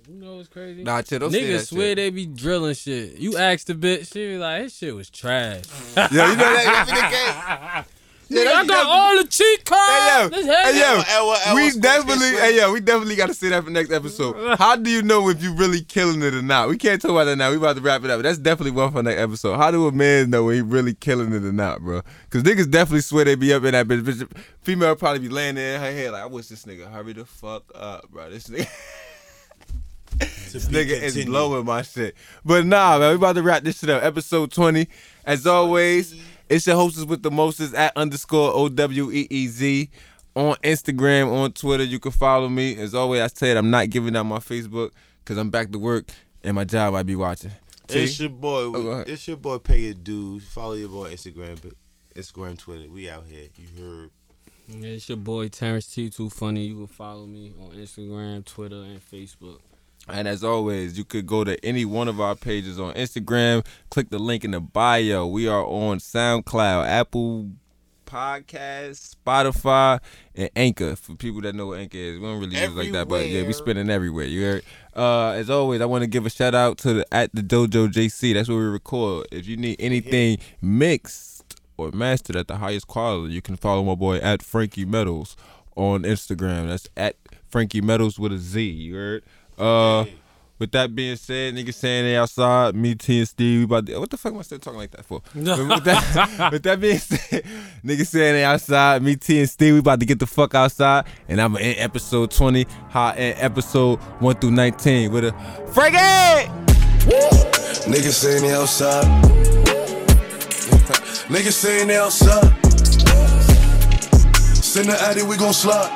You know what's crazy? Nah, chill, don't say Niggas that swear shit. they be drilling shit. You asked the bitch, she be like, his shit was trash. Yo, you know that? That's the case. Nigga, I that's- got all the cheat codes. Hey yo, hey yo, L1, L1, L1 we definitely, hey yo, we definitely got to say that for next episode. How do you know if you really killing it or not? We can't talk about that now. We about to wrap it up. That's definitely one for next episode. How do a man know when he really killing it or not, bro? Because niggas definitely swear they be up in that bitch. bitch. Female would probably be laying there in her head like, I wish this nigga hurry the fuck up, bro. This nigga. This nigga is blowing my shit. But nah, man, we about to wrap this shit up. Episode 20. As always, it's your hostess with the mostest at underscore O W E E Z. On Instagram, on Twitter, you can follow me. As always, I said I'm not giving out my Facebook because I'm back to work and my job I be watching. It's your boy. Oh, go ahead. it's your boy. Pay your dues. Follow your boy Instagram, but Instagram, Twitter. We out here. You heard. Yeah, it's your boy Terrence T. Too funny. You can follow me on Instagram, Twitter, and Facebook. And as always, you could go to any one of our pages on Instagram, click the link in the bio. We are on SoundCloud, Apple Podcasts, Spotify, and Anchor. For people that know what Anchor is, we don't really use it like that, but yeah, we spinning everywhere. You heard? Uh, as always, I want to give a shout out to the at the Dojo JC. That's where we record. If you need anything mixed or mastered at the highest quality, you can follow my boy at Frankie Metals on Instagram. That's at Frankie Metals with a Z. You heard? Uh, with that being said, niggas saying they outside, me, T, and Steve, we about to, what the fuck am I still talking like that for? But with, that, with that being said, niggas saying they outside, me, T, and Steve, we about to get the fuck outside, and I'm in episode 20, hot in episode 1 through 19 with a Frankie! Niggas saying they outside. Niggas saying they outside. Send the addy, we gon' slide.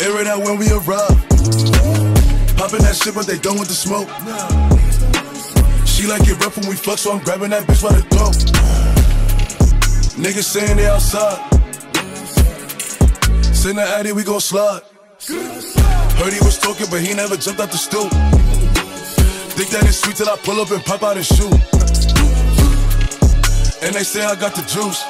Air it out when we arrive. Popping that shit, but they done with the smoke. She like it rough when we fuck, so I'm grabbing that bitch by the throat. Niggas saying they outside. Send the addy, we gon' slide. Heard he was talking, but he never jumped out the stool. Think that it's sweet till I pull up and pop out and shoot. And they say I got the juice.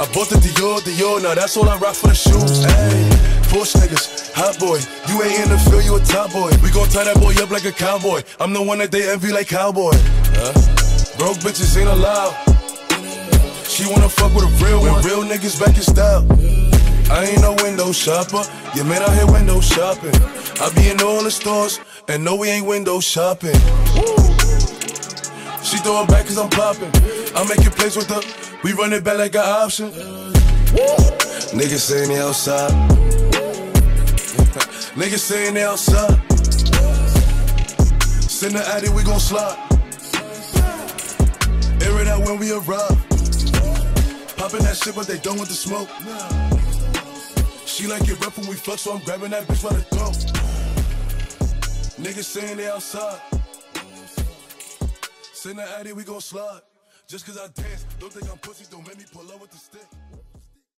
I bought the Dior, Dior, now that's all I rock for the shoes. Hey, push niggas, hot boy. You ain't in the field, you a top boy. We gon' tie that boy up like a cowboy. I'm the one that they envy like cowboy. Huh? Broke bitches ain't allowed. She wanna fuck with a real one. Real niggas back in style. I ain't no window shopper. Yeah, man, out here window shopping. I be in all the stores, and no, we ain't window shopping. She throw it back cause I'm popping. I make it plays with her. We run it back like an option. Niggas saying they outside. Niggas saying they outside. Send the addy, we gon' slide. Air it out when we arrive. Popping that shit, but they done with the smoke. She like it rough when we fuck, so I'm grabbing that bitch by the throat. Niggas saying they outside. Send the addy, we gon' slide. Just cause I dance, don't think I'm pussy, don't make me pull up with the stick.